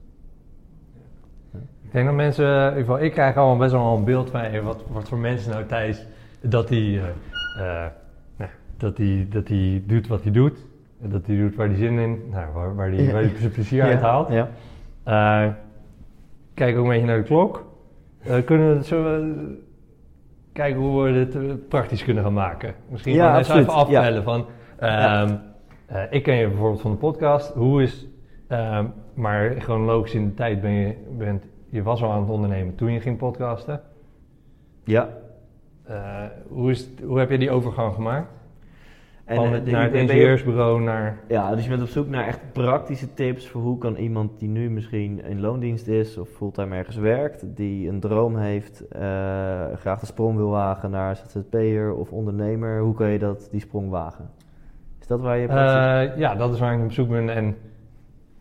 Ik denk dat mensen, in ieder geval ik krijg allemaal best wel een beeld van wat, wat voor mensen nou Thijs, dat hij eh, nou, dat hij dat hij doet wat hij doet. Dat hij doet waar hij zin in, nou, waar, waar zijn plezier uit haalt. Ja. Eh, kijk ook een beetje naar de klok. Eh, kunnen we zo kijken hoe we dit eh, praktisch kunnen gaan maken? Misschien Ja, absoluut. even afbellen van... Ehm, eh, ik ken je bijvoorbeeld van de podcast. Hoe is... ehm, maar gewoon logisch in de tijd ben je... Bent, je was al aan het ondernemen toen je ging podcasten. ja. Hoe, is, hoe heb je die overgang gemaakt? Van eh, het, naar het ingenieursbureau naar... Ja, dus je bent op zoek naar echt praktische tips voor hoe kan iemand die nu misschien in loondienst is of fulltime ergens werkt, die een droom heeft, eh, graag de sprong wil wagen naar ZZP'er of ondernemer, hoe kan je dat, die sprong wagen? Is dat waar je... Eh, ja, dat is waar ik op zoek ben. En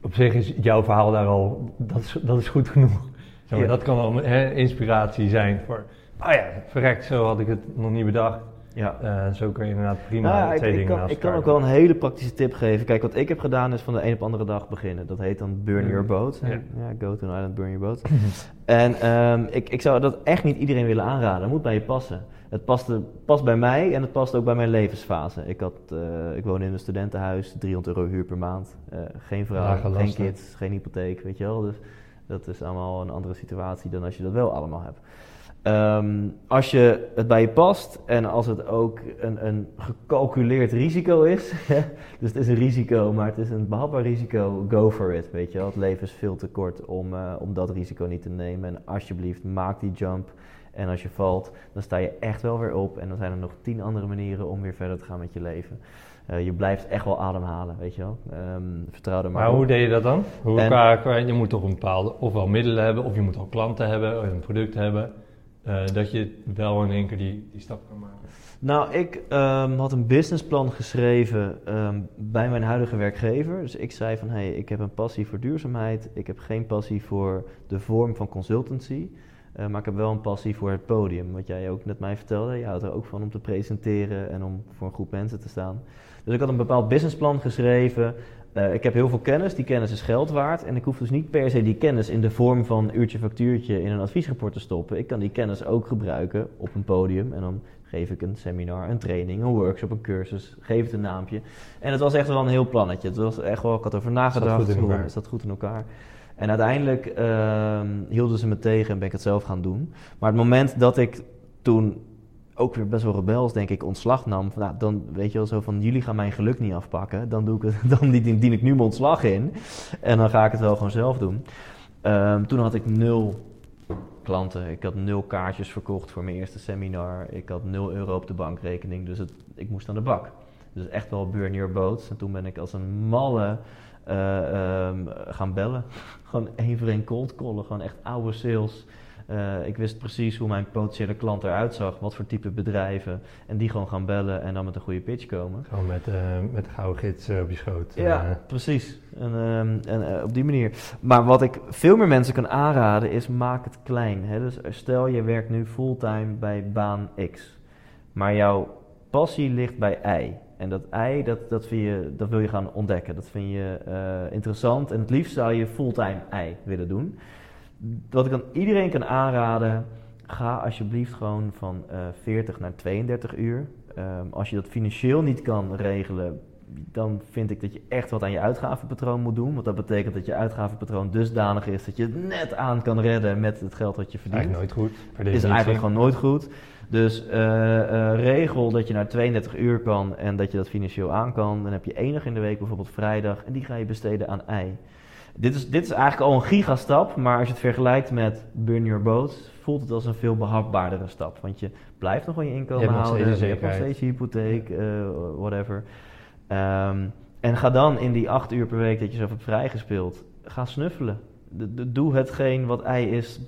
op zich is jouw verhaal daar al, dat is, dat is goed genoeg. Ja. Dat kan al hè, inspiratie zijn voor, oh ja, verrekt, zo had ik het nog niet bedacht. Ja. Eh, zo kun je inderdaad prima Nou twee ik dingen kan, ik kan ook wel een hele praktische tip geven. Kijk, wat ik heb gedaan is van de een op andere dag beginnen. Dat heet dan burn your boat. Ja. Ja, go to an island, burn your boat. en ehm, ik, ik zou dat echt niet iedereen willen aanraden. Het moet bij je passen. Het past, past bij mij en het past ook bij mijn levensfase. Ik, had, eh, ik woon in een studentenhuis, 300 euro huur per maand. Eh, geen vrouw, geen lasten. kids, geen hypotheek, weet je wel. Dus dat is allemaal een andere situatie dan als je dat wel allemaal hebt. Ehm, als je het bij je past en als het ook een, een gecalculeerd risico is, dus het is een risico, maar het is een behapbaar risico, go for it. Weet je wel, het leven is veel te kort om, eh, om dat risico niet te nemen. En alsjeblieft, maak die jump. En als je valt, dan sta je echt wel weer op. En dan zijn er nog tien andere manieren om weer verder te gaan met je leven. Eh, je blijft echt wel ademhalen, weet je wel. Ehm, vertrouw er maar, Maar op. hoe deed je dat dan? Hoe En- je moet toch een bepaalde, ofwel middelen hebben, of je moet al klanten hebben, of een product hebben, eh, dat je wel in één keer die, die stap kan maken. Nou, ik ehm, had een businessplan geschreven ehm, bij mijn huidige werkgever. Dus ik zei van, hé, hey, ik heb een passie voor duurzaamheid. Ik heb geen passie voor de vorm van consultancy. eh, maar ik heb wel een passie voor het podium. Wat jij ook net mij vertelde. Je houdt er ook van om te presenteren en om voor een groep mensen te staan. Dus ik had een bepaald businessplan geschreven. Eh, ik heb heel veel kennis. Die kennis is geld waard. En ik hoef dus niet per se die kennis in de vorm van uurtje factuurtje in een adviesrapport te stoppen. Ik kan die kennis ook gebruiken op een podium. En dan geef ik een seminar, een training, een workshop, een cursus. Geef het een naampje. En het was echt wel een heel plannetje. Het was echt wel, ik had erover nagedacht. goed in hoe- elkaar. Het zat goed in elkaar. En uiteindelijk ehm, hielden ze me tegen en ben ik het zelf gaan doen. Maar het moment dat ik toen ook weer best wel rebels, denk ik, ontslag nam. Van, nou, dan weet je wel zo van, jullie gaan mijn geluk niet afpakken. Dan, doe ik het, dan dien, ik nu mijn ontslag in. En dan ga ik het wel gewoon zelf doen. Ehm, toen had ik nul klanten. Ik had nul kaartjes verkocht voor mijn eerste seminar. Ik had nul euro op de bankrekening. Dus het, ik moest aan de bak. Dus echt wel burn boats. En toen ben ik als een malle eh, ehm, gaan bellen. gewoon één voor één cold callen. Gewoon echt oude sales. Eh, ik wist precies hoe mijn potentiële klant eruit zag. Wat voor type bedrijven. En die gewoon gaan bellen en dan met een goede pitch komen. Gewoon met, eh, met de gouden gids eh, op je schoot. Ja, precies. En, ehm, en op die manier. Maar wat ik veel meer mensen kan aanraden is maak het klein. Hè? Dus stel je werkt nu fulltime bij baan X. Maar jouw passie ligt bij Y. En dat Y, dat, dat, vind je, dat wil je gaan ontdekken. Dat vind je interessant. En het liefst zou je fulltime Y willen doen. Wat ik aan iedereen kan aanraden, ga alsjeblieft gewoon van eh 40 naar 32 uur. Ehm, als je dat financieel niet kan regelen, dan vind ik dat je echt wat aan je uitgavenpatroon moet doen. Want dat betekent dat je uitgavenpatroon dusdanig is dat je het net aan kan redden met het geld wat je verdient. eigenlijk nooit goed. is eigenlijk gewoon nooit goed. Dus eh, eh, regel dat je naar 32 uur kan en dat je dat financieel aan kan. Dan heb je dag in de week, bijvoorbeeld vrijdag, en die ga je besteden aan ei. Dit is, dit is eigenlijk al een gigastap, maar als je het vergelijkt met Burn Your Boat, voelt het als een veel behapbaardere stap. Want je blijft nog wel je inkomen Je houden, je hebt nog steeds je hypotheek, eh, whatever. Ehm, en ga dan in die acht uur per week dat je zelf hebt vrijgespeeld, ga snuffelen. De- de- doe hetgeen wat ei is.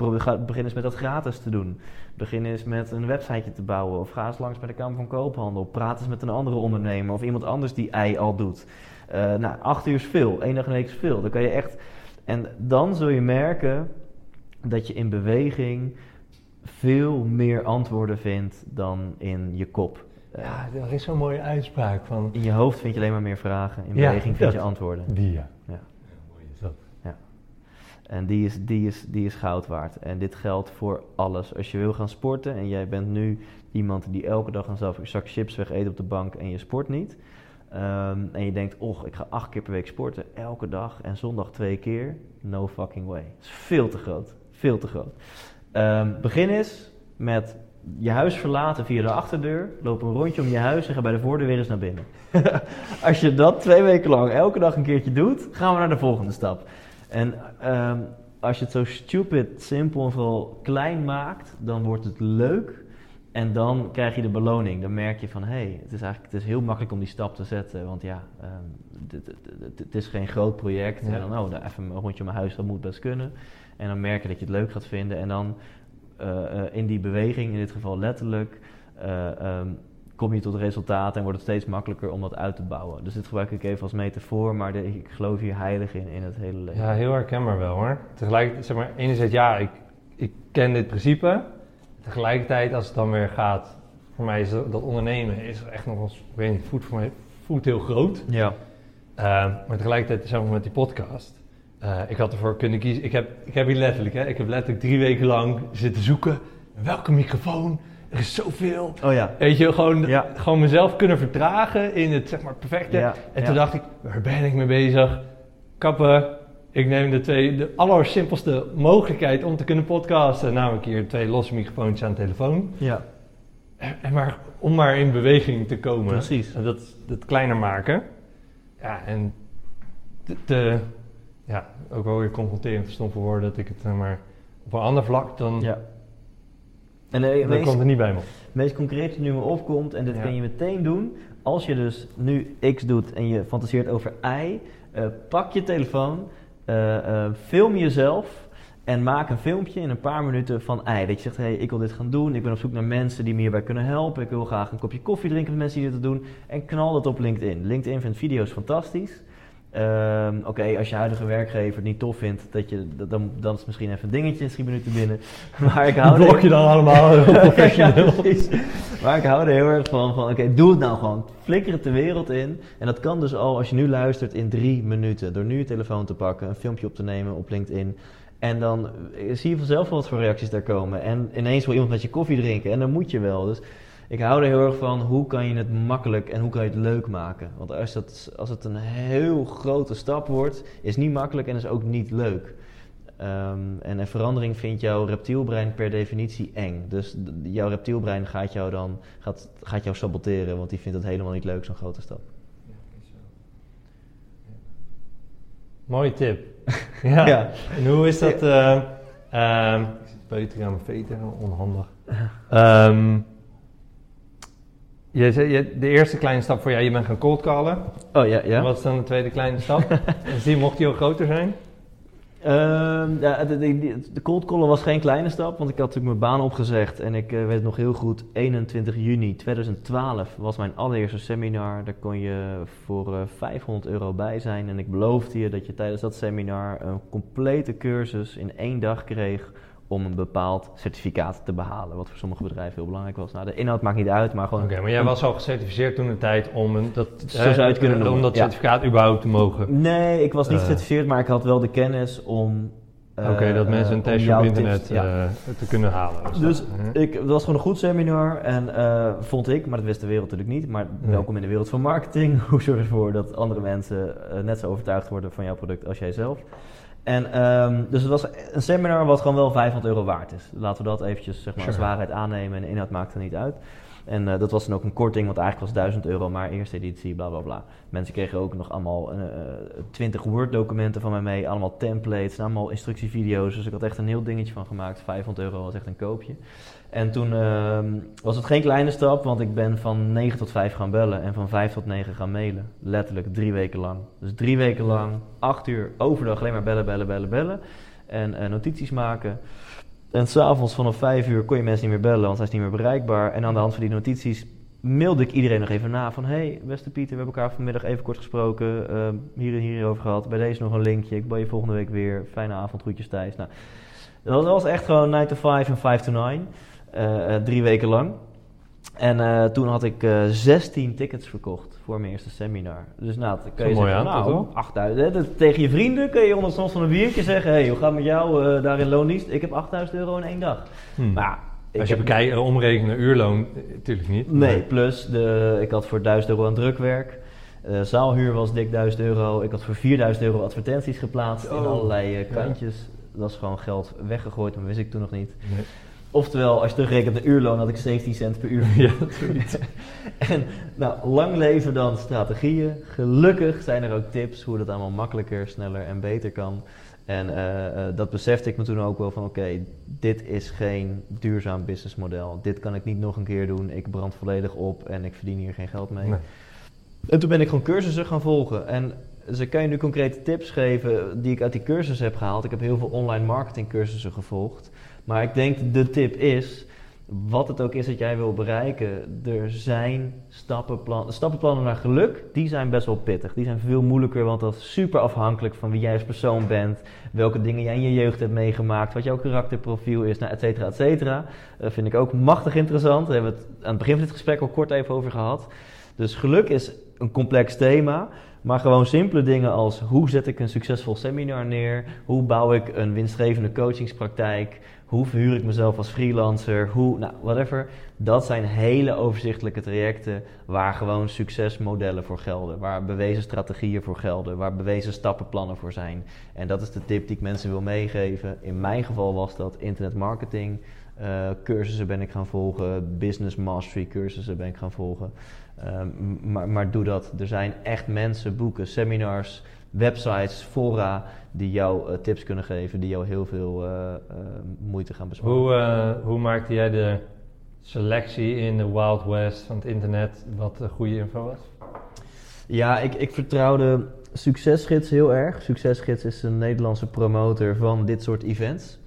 Begin eens met dat gratis te doen. Begin eens met een websiteje te bouwen. Of ga eens langs bij de Kamer van Koophandel. Praat eens met een andere ondernemer of iemand anders die ei al doet. Eh, nou, acht uur is veel. Eén dag in de week is veel. Dan kan je echt... En dan zul je merken dat je in beweging veel meer antwoorden vindt dan in je kop. Eh, Ja, er is zo'n mooie uitspraak van... in je hoofd vind je alleen maar meer vragen. In Ja, beweging vind je antwoorden. Die, ja. Ja. mooi is dat. En die is, die, is, die is goud waard. En dit geldt voor alles. Als je wil gaan sporten en jij bent nu iemand die elke dag een zak chips weg eet op de bank en je sport niet. Ehm, en je denkt, och, ik ga acht keer per week sporten, elke dag en zondag twee keer. No fucking way. Dat is veel te groot. Veel te groot. Ehm, begin eens met je huis verlaten via de achterdeur. Loop een rondje om je huis en ga bij de voordeur weer eens naar binnen. Als je dat twee weken lang elke dag een keertje doet, gaan we naar de volgende stap. En ehm, als je het zo stupid, simpel en vooral klein maakt, dan wordt het leuk. En dan krijg je de beloning. Dan merk je van, hé, hey, het is eigenlijk het is heel makkelijk om die stap te zetten. Want ja, ehm, het is geen groot project. En dan, oh, nou, even een rondje om mijn huis, dat moet best kunnen. En dan merk je dat je het leuk gaat vinden. En dan eh, eh, in die beweging, in dit geval letterlijk, eh, ehm, kom je tot resultaten en wordt het steeds makkelijker om dat uit te bouwen. Dus dit gebruik ik even als metafoor, maar ik geloof hier heilig in, in het hele leven. Ja, heel herkenbaar wel hoor. Tegelijkertijd, zeg maar, enerzijds ja, ik, ik ken dit principe. Tegelijkertijd, als het dan weer gaat, voor mij is dat, dat ondernemen is echt nog eens, ik weet niet, voelt voor mij voelt heel groot. Ja. Uh, maar tegelijkertijd, zeg maar, met die podcast. Uh, ik had ervoor kunnen kiezen. Ik heb, ik heb hier letterlijk, hè, ik heb letterlijk drie weken lang zitten zoeken. Welke microfoon? Er is zoveel. Oh ja. Weet je, gewoon, Ja. gewoon mezelf kunnen vertragen in het zeg maar perfecte. Ja, En toen dacht ik, waar ben ik mee bezig? Kappen. Ik neem de twee, de allersimpelste mogelijkheid om te kunnen podcasten. Namelijk hier twee losse microfoontjes aan de telefoon. Ja. En, maar, om maar in beweging te komen. Precies. En dat, dat kleiner maken. Ja, en te, te- ja, ook wel weer confronterend, stom voor woorden, dat ik het eh, maar op een ander vlak, dan, ja. En dan meest, komt het niet bij me op. meest concreet nu me opkomt, en dit Ja. kun je meteen doen, als je dus nu X doet en je fantaseert over Y, eh, pak je telefoon, film jezelf en maak een filmpje in een paar minuten van Y. Dat je zegt, hey, ik wil dit gaan doen, ik ben op zoek naar mensen die me hierbij kunnen helpen, ik wil graag een kopje koffie drinken met mensen die dit doen, en knal dat op LinkedIn. LinkedIn vindt video's fantastisch. Ehm, Oké, als je huidige werkgever het niet tof vindt, dat je, dat- dan, dan is het misschien even een dingetje, schiet minuten binnen. Maar ik hou Blok je dan allemaal professioneel. ja. Maar ik hou er heel erg van, van oké, doe het nou gewoon. Flikker het de wereld in. En dat kan dus al als je nu luistert in drie minuten. Door nu je telefoon te pakken, een filmpje op te nemen op LinkedIn. En dan eh, zie je vanzelf wel wat voor reacties daar komen. En ineens wil iemand met je koffie drinken. En dan moet je wel. Dus ik hou er heel erg van, hoe kan je het makkelijk en hoe kan je het leuk maken? Want als, dat, als het een heel grote stap wordt, is niet makkelijk en is ook niet leuk. Ehm, en een verandering vindt jouw reptielbrein per definitie eng. Dus jouw reptielbrein gaat jou dan gaat, gaat jou saboteren, want die vindt het helemaal niet leuk, zo'n grote stap. Mooie tip. Ja. Ja. En hoe is dat? eh ehm, ik zit beter aan mijn veten, onhandig. Ehm, je zei, je, de eerste kleine stap voor jou, je bent gaan cold callen. Oh ja, ja. Wat is dan de tweede kleine stap? dus die mocht die al groter zijn? Ehm, ja, de, de, cold callen was geen kleine stap, want ik had natuurlijk mijn baan opgezegd en ik eh, weet nog heel goed. 21 juni 2012 was mijn allereerste seminar. Daar kon je voor eh, 500 euro bij zijn en ik beloofde je dat je tijdens dat seminar een complete cursus in één dag kreeg om een bepaald certificaat te behalen. Wat voor sommige bedrijven heel belangrijk was. Nou, de inhoud maakt niet uit, maar gewoon... Oké, maar jij was al gecertificeerd toen de tijd om een, dat, Zo hè, zou het kunnen om noemen, dat ja. certificaat überhaupt te mogen. Nee, ik was niet Eh. gecertificeerd, maar ik had wel de kennis om... eh, Oké, dat mensen eh, een om testje op tips- internet ja. eh, te kunnen halen. Dus ik, het was gewoon een goed seminar en eh, vond ik, maar dat wist de wereld natuurlijk niet. Maar Nee. welkom in de wereld van marketing. Hoe zorg je ervoor dat andere mensen eh, net zo overtuigd worden van jouw product als jij zelf? En ehm, dus het was een seminar wat gewoon wel 500 euro waard is. Laten we dat eventjes zeg maar, als waarheid aannemen en de inhoud maakt er niet uit. En eh, dat was dan ook een korting, want eigenlijk was 1000 euro maar eerste editie, bla bla bla. Mensen kregen ook nog allemaal eh, 20 Word-documenten van mij mee, allemaal templates, en allemaal instructievideo's. Dus ik had echt een heel dingetje van gemaakt. 500 euro was echt een koopje. En toen ehm, was het geen kleine stap, want ik ben van 9 tot 5 gaan bellen en van 5 tot 9 gaan mailen. Letterlijk drie weken lang. Dus drie weken lang, acht uur overdag alleen maar bellen, bellen, bellen, bellen. En eh, notities maken. En s'avonds vanaf 5 uur kon je mensen niet meer bellen, want hij is niet meer bereikbaar. En aan de hand van die notities mailde ik iedereen nog even na van... hey, beste Pieter, we hebben elkaar vanmiddag even kort gesproken. eh, hier en hier over gehad. Bij deze nog een linkje. Ik bel je volgende week weer. Fijne avond, groetjes Thijs. Nou, dat was echt gewoon 9 to 5 en 5 to 9. Eh, eh, drie weken lang. En eh, toen had ik eh 16 tickets verkocht voor mijn eerste seminar. Dus nou, dan kan je zeggen, nou, toch? 8000. hè, dat- Tegen je vrienden kun je onder soms van een biertje zeggen... hey, hoe gaat het met jou daar in loondienst? Ik heb 8000 euro in één dag. Hmm. Maar ik Als je bekijkt, omrekenen uurloon, natuurlijk niet. Nee, Maar- plus de, ik had voor 1000 euro aan drukwerk. Zaalhuur was dik 1000 euro. Ik had voor 4000 euro advertenties geplaatst in Oh, allerlei ja. krantjes. Dat is gewoon geld weggegooid, maar wist ik toen nog niet. Nee. Oftewel, als je terugrekent naar uurloon, had ik 17 cent per uur. Ja, en nou, lang leven dan strategieën. Gelukkig zijn er ook tips hoe dat allemaal makkelijker, sneller en beter kan. En eh, eh, dat besefte ik me toen ook wel van oké, dit is geen duurzaam businessmodel. Dit kan ik niet nog een keer doen. Ik brand volledig op en ik verdien hier geen geld mee. Nee. En toen ben ik gewoon cursussen gaan volgen. En ze kan je nu concrete tips geven die ik uit die cursus heb gehaald. Ik heb heel veel online marketing cursussen gevolgd. Maar ik denk de tip is, wat het ook is dat jij wil bereiken, er zijn stappenplannen. Stappenplannen naar geluk, die zijn best wel pittig. Die zijn veel moeilijker, want dat is super afhankelijk van wie jij als persoon bent, welke dingen jij in je jeugd hebt meegemaakt, wat jouw karakterprofiel is, nou, et cetera, et cetera. Dat vind ik ook machtig interessant. Daar hebben we het aan het begin van dit gesprek al kort even over gehad. Dus geluk is een complex thema. Maar gewoon simpele dingen als hoe zet ik een succesvol seminar neer? Hoe bouw ik een winstgevende coachingspraktijk? Hoe verhuur ik mezelf als freelancer? Hoe, nou, whatever. Dat zijn hele overzichtelijke trajecten waar gewoon succesmodellen voor gelden. Waar bewezen strategieën voor gelden. Waar bewezen stappenplannen voor zijn. En dat is de tip die ik mensen wil meegeven. In mijn geval was dat internetmarketing. Uh, cursussen ben ik gaan volgen. Business mastery cursussen ben ik gaan volgen. Uh, maar, maar doe dat. Er zijn echt mensen, boeken, seminars websites, fora die jou uh, tips kunnen geven, die jou heel veel uh, uh, moeite gaan besparen. Hoe, hoe maakte jij de selectie in de Wild West van het internet wat goede info was? Ja, ik, ik vertrouwde Succesgids heel erg. Succesgids is een Nederlandse promotor van dit soort events.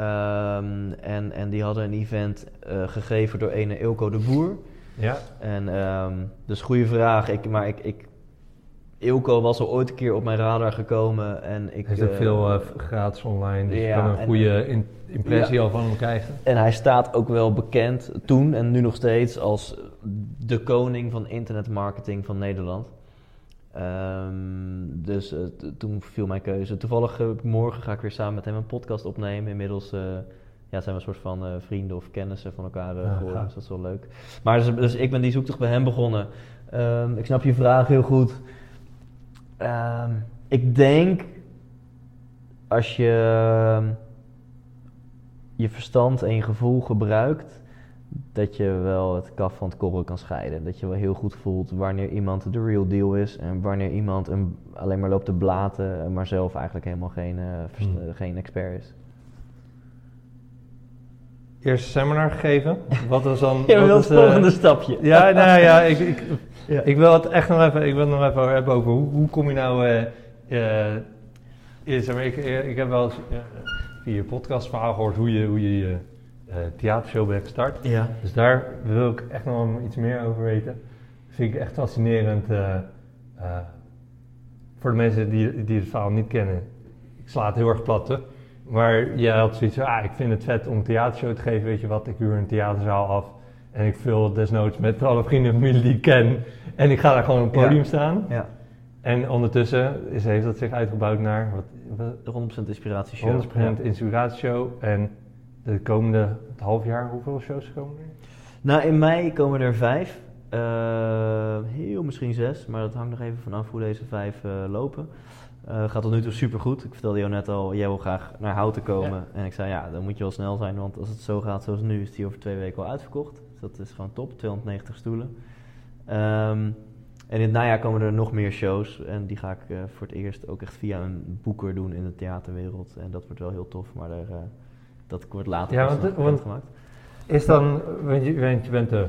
Um, en, en die hadden een event gegeven door ene Ilko de Boer. Ja. En um, dus goede vraag. Ik, maar ik, ik Ilko was al ooit een keer op mijn radar gekomen. En ik, hij is ook uh, veel uh, gratis online, dus ja, je kan een goede in, impressie ja, al van hem krijgen. En hij staat ook wel bekend toen en nu nog steeds als de koning van internetmarketing van Nederland. Um, dus uh, toen viel mijn keuze. Toevallig morgen ga ik weer samen met hem een podcast opnemen. Inmiddels ja, zijn we een soort van vrienden of kennissen van elkaar geworden, dus dat is wel leuk. Maar dus, dus, ik ben die zoektocht bij hem begonnen. Um, ik snap je vraag heel goed. Um, ik denk als je je verstand en je gevoel gebruikt, dat je wel het kaf van het korrel kan scheiden. Dat je wel heel goed voelt wanneer iemand de real deal is en wanneer iemand een, alleen maar loopt te blaten, maar zelf eigenlijk helemaal geen, uh, hmm. geen expert is. Eerst seminar gegeven. Wat was dan? wat het volgende stapje. Ja, nou ja, ik, ik ja. Ik wil het echt nog even, ik wil nog even hebben over hoe, hoe kom je nou. Uh, uh, zeg maar, ik, ik heb wel eens via je podcastverhaal gehoord hoe je hoe je, theatershow bent gestart. Ja. Dus daar wil ik echt nog iets meer over weten. Dat vind ik echt fascinerend. voor de mensen die, die het verhaal niet kennen, ik sla het heel erg plat. Hè? Maar jij had zoiets van, ah, ik vind het vet om een theatershow te geven. Weet je wat, ik huur een theaterzaal af en ik vul desnoods met alle vrienden en familie die ik ken. En ik ga daar gewoon op het podium ja. staan. Ja. En ondertussen is, heeft dat zich uitgebouwd naar... Wat, wat? 100% inspiratieshow. 100% ja. inspiratieshow. En de komende het half jaar, hoeveel shows komen er? Nou, in mei komen er vijf. Uh, heel misschien zes, maar dat hangt nog even vanaf hoe deze vijf uh, lopen. Uh, gaat tot nu toe super goed. Ik vertelde jou net al, jij wil graag naar Houten komen. Ja. En ik zei, ja, dan moet je wel snel zijn, want als het zo gaat zoals nu, is die over twee weken al uitverkocht. Dus dat is gewoon top, 290 stoelen. Um, en in het najaar komen er nog meer shows. En die ga ik uh, voor het eerst ook echt via een boeker doen in de theaterwereld. En dat wordt wel heel tof, maar daar, uh, dat wordt later ja, want, want gemaakt. Is dan, want je, want je bent de,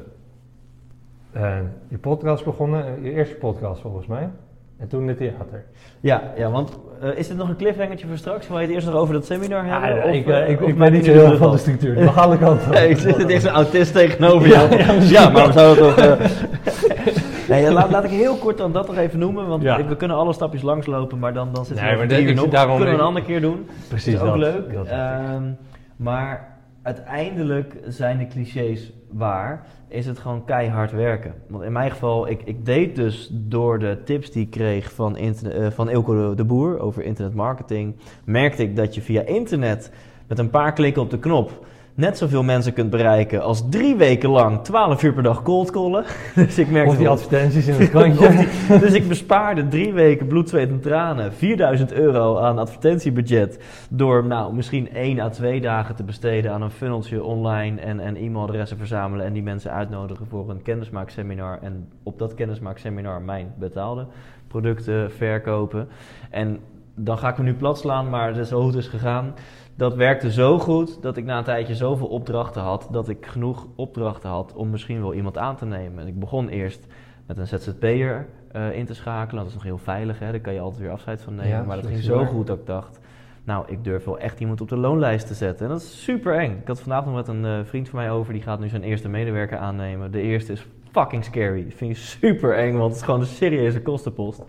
je podcast begonnen, je eerste podcast volgens mij. En toen het theater. Ja, ja want uh, is dit nog een cliffhangertje voor straks? Wil je het eerst nog over dat seminar hebben? Ja, of, ik, uh, ik, of ik ben niet zo heel erg van de structuur. Mag alle kanten nee, Ik zit echt een autist tegenover jou. Ja, ja, ja, maar we zouden toch... Uh, nee, laat, laat ik heel kort dan dat nog even noemen, want ja. we kunnen alle stapjes langslopen, maar dan, dan zitten nee, we uur nog. Daarom kunnen we een andere keer doen. Precies dat is ook dat, leuk. Dat um, maar uiteindelijk zijn de clichés waar, is het gewoon keihard werken. Want in mijn geval, ik, ik deed dus door de tips die ik kreeg van, internet, uh, van Ilko de, de Boer over internetmarketing, merkte ik dat je via internet met een paar klikken op de knop net zoveel mensen kunt bereiken als drie weken lang 12 uur per dag cold callen. dus ik merkte of die advertenties in het krantje. die, dus ik bespaarde drie weken bloed, zweet en tranen 4000 euro aan advertentiebudget door nou misschien één à twee dagen te besteden aan een funneltje online en, en e-mailadressen verzamelen en die mensen uitnodigen voor een kennismaakseminar en op dat kennismaakseminar mijn betaalde producten verkopen. En dan ga ik me nu plat slaan, maar het is zo goed is gegaan dat werkte zo goed dat ik na een tijdje zoveel opdrachten had dat ik genoeg opdrachten had om misschien wel iemand aan te nemen. En ik begon eerst met een ZZP'er uh, in te schakelen. Dat is nog heel veilig, hè? daar kan je altijd weer afscheid van nemen. Ja, maar dat ging zo goed dat ik dacht, Nou, ik durf wel echt iemand op de loonlijst te zetten. En dat is super eng. Ik had vandaag nog met een eh, vriend van mij over, die gaat nu zijn eerste medewerker aannemen. De eerste is fucking scary. Dat vind je super eng, want het is gewoon een serieuze kostenpost.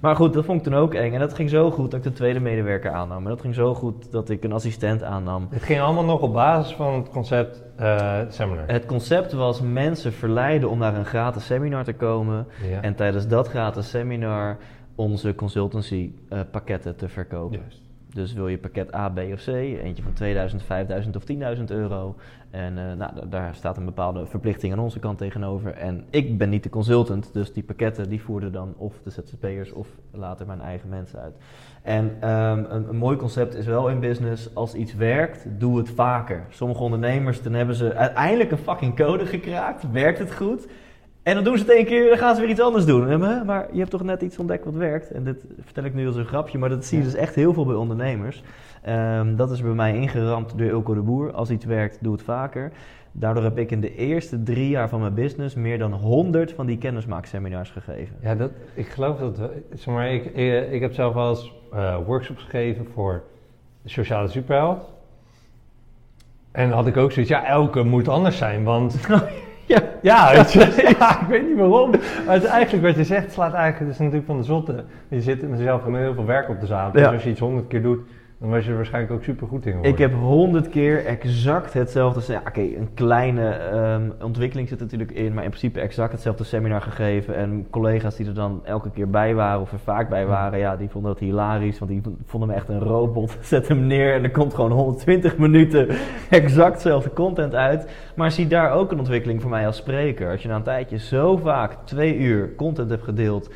Maar goed, dat vond ik toen ook eng. En dat ging zo goed dat ik de tweede medewerker aannam. En dat ging zo goed dat ik een assistent aannam. Het ging allemaal nog op basis van het concept uh, seminar. Het concept was mensen verleiden om naar een gratis seminar te komen. Ja. En tijdens dat gratis seminar onze consultancy uh, pakketten te verkopen. Juist. Dus wil je pakket A, B of C, eentje van 2000, 5000 of 10.000 euro. En uh, nou, daar staat een bepaalde verplichting aan onze kant tegenover. En ik ben niet de consultant, dus die pakketten die voerden dan of de ZZP'ers of later mijn eigen mensen uit. En um, een, een, mooi concept is wel in business, als iets werkt, doe het vaker. Sommige ondernemers, dan hebben ze uiteindelijk een fucking code gekraakt, werkt het goed... En dan doen ze het één keer, dan gaan ze weer iets anders doen. Maar je hebt toch net iets ontdekt wat werkt. En dit vertel ik nu als een grapje, maar dat zie je dus echt heel veel bij ondernemers. Um, dat is bij mij ingeramd door Ilko de Boer. Als iets werkt, doe het vaker. Daardoor heb ik in de eerste drie jaar van mijn business meer dan 100 van die kennismaakseminars gegeven. Ja, dat, ik geloof dat. Zeg maar, ik, ik, ik heb zelf wel eens uh, workshops gegeven voor de sociale superheld. En dan had ik ook zoiets, ja, elke moet anders zijn, want Ja, ja, weet je, ja, ik weet niet waarom. Maar het is eigenlijk wat je zegt slaat eigenlijk, het is natuurlijk van de zotte. Je zit met jezelf met heel veel werk op de zaal. Dus Ja. als je iets honderd keer doet, dan was je er waarschijnlijk ook super goed in geworden. Ik heb honderd keer exact hetzelfde. Ja, Oké, een kleine ehm, ontwikkeling zit er natuurlijk in, maar in principe exact hetzelfde seminar gegeven. En collega's die er dan elke keer bij waren of er vaak bij waren, ja, die vonden dat hilarisch, want die vonden me echt een robot. Zet hem neer en er komt gewoon 120 minuten exact dezelfde content uit. Maar zie daar ook een ontwikkeling voor mij als spreker. Als je na een tijdje zo vaak twee uur content hebt gedeeld,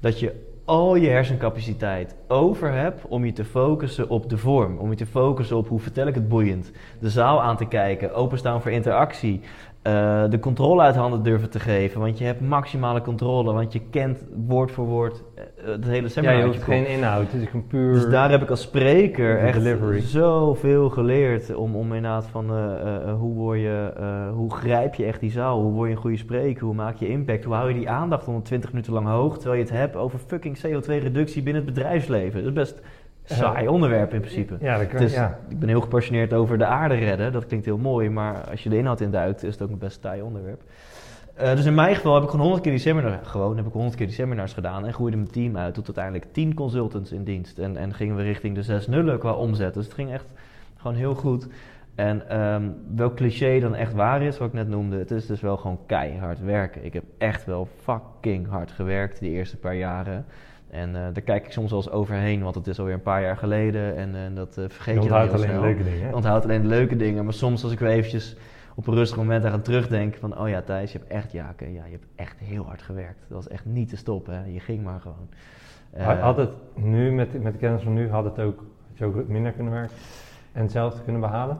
dat je al je hersencapaciteit over hebt om je te focussen op de vorm. Om je te focussen op hoe vertel ik het boeiend. De zaal aan te kijken, openstaan voor interactie. Uh, de controle uit handen durven te geven. Want je hebt maximale controle. Want je kent woord voor woord uh, het hele ja, seminar. je hoeft je kop. geen inhoud, het is gewoon puur... Dus daar heb ik als spreker echt delivery. zoveel geleerd. Om, om inderdaad van uh, uh, hoe, word je, hoe grijp je echt die zaal? Hoe word je een goede spreker? Hoe maak je impact? Hoe hou je die aandacht 120 minuten lang hoog? Terwijl je het hebt over fucking CO2-reductie binnen het bedrijfsleven. Dat is best saai onderwerp in principe. Ja, dat kan, Dus ja. ik ben heel gepassioneerd over de aarde redden. Dat klinkt heel mooi, maar als je de inhoud induikt, is het ook een best taai onderwerp. Uh, dus in mijn geval heb ik gewoon 100 keer die seminar, gewoon heb ik 100 keer die seminars gedaan en groeide mijn team uit tot uiteindelijk 10 consultants in dienst. En, en gingen we richting de 6 nullen qua omzet. Dus het ging echt gewoon heel goed. En um, welk cliché dan echt waar is, wat ik net noemde, het is dus wel gewoon keihard werken. Ik heb echt wel fucking hard gewerkt die eerste paar jaren. En uh, daar kijk ik soms wel eens overheen, want het is alweer een paar jaar geleden en, en dat uh, vergeet Je je dan heel alleen snel. de leuke dingen. Je onthoudt alleen de leuke dingen, maar soms als ik weer eventjes op een rustig moment aan terugdenk van, oh ja Thijs, je hebt echt, ja, okay, ja, je hebt echt heel hard gewerkt. Dat was echt niet te stoppen, hè. je ging maar gewoon. Uh, had het nu, met, met de kennis van nu, had het ook, had je ook minder kunnen werken en hetzelfde kunnen behalen?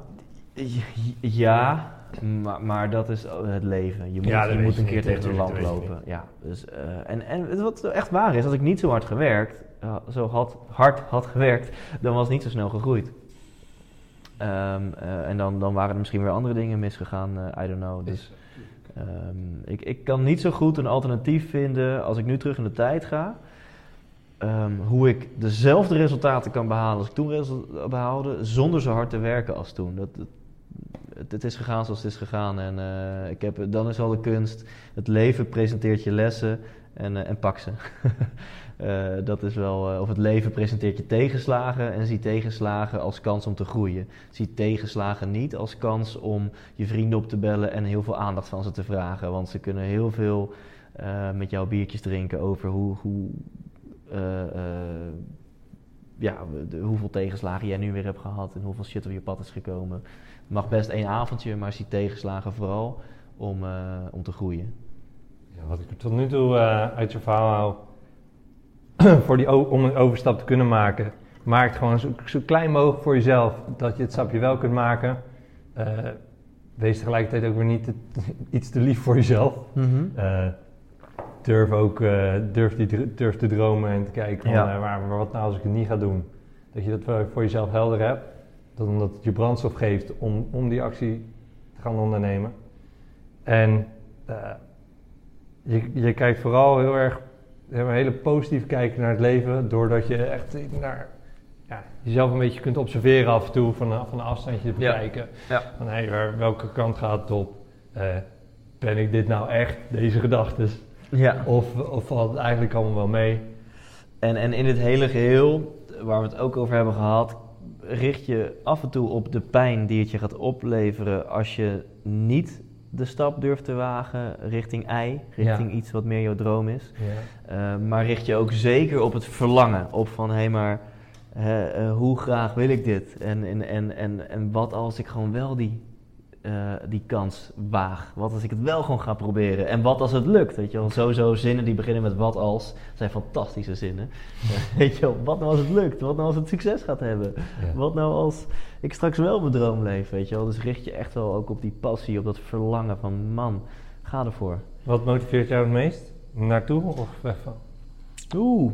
Ja, maar, maar, dat is het leven. Je moet, ja, je moet een keer tegen de lamp lopen. Ja, dus, uh, en, en wat echt waar is, als ik niet zo hard gewerkt, uh, zo had, hard had gewerkt, dan was het niet zo snel gegroeid. Um, uh, en dan, dan waren er misschien weer andere dingen misgegaan, I don't know. Dus um, ik, ik kan niet zo goed een alternatief vinden als ik nu terug in de tijd ga. Um, hoe ik dezelfde resultaten kan behalen als ik toen behaalde, zonder zo hard te werken als toen. Dat, dat, het, is gegaan zoals het is gegaan. En uh, ik heb, dan is al de kunst. Het leven presenteert je lessen en, uh, en pak ze. uh, dat is wel, of het leven presenteert je tegenslagen en zie tegenslagen als kans om te groeien. Zie tegenslagen niet als kans om je vrienden op te bellen en heel veel aandacht van ze te vragen. Want ze kunnen heel veel met jou biertjes drinken over hoe, hoe ja, hoeveel tegenslagen jij nu weer hebt gehad en hoeveel shit op je pad is gekomen. Mag best één avondje, maar zie tegenslagen vooral om, uh, om te groeien. Ja, wat ik tot nu toe uit je verhaal hou, voor die om een overstap te kunnen maken, maak het gewoon zo, zo, klein mogelijk voor jezelf, dat je het stapje wel kunt maken. wees tegelijkertijd ook weer niet te, iets te lief voor jezelf. Mm -hmm durf ook durf, die, durf te dromen en te kijken van, ja. maar, wat nou als ik het niet ga doen. Dat je dat voor jezelf helder hebt. Dat omdat het je brandstof geeft om, om die actie te gaan ondernemen. En uh, je, je kijkt vooral heel erg, een hele positief kijken naar het leven. Doordat je echt naar ja, jezelf een beetje kunt observeren af en toe van, een- van een afstandje te bekijken. Ja. Van hey, waar- welke kant gaat het op? Eh, ben ik dit nou echt, deze gedachten? Ja. Of, of valt het eigenlijk allemaal wel mee? En, en in dit hele geheel, waar we het ook over hebben gehad, richt je af en toe op de pijn die het je gaat opleveren als je niet de stap durft te wagen richting ei, richting iets wat meer jouw droom is. Ja. Uh, maar richt je ook zeker op het verlangen. Op van, hé, hey, maar hè, uh, hoe graag wil ik dit? En, en, en, en, en wat als ik gewoon wel die, uh, die kans waag? Wat als ik het wel gewoon ga proberen? En wat als het lukt? Weet je wel, sowieso zinnen die beginnen met wat als, zijn fantastische zinnen. weet je wel, wat nou als het lukt? Wat nou als het succes gaat hebben? Ja. Wat nou als ik straks wel mijn droom leef? Weet je wel, dus richt je echt wel ook op die passie, op dat verlangen van, man, ga ervoor. Wat motiveert jou het meest? Naartoe of weg van? Oeh.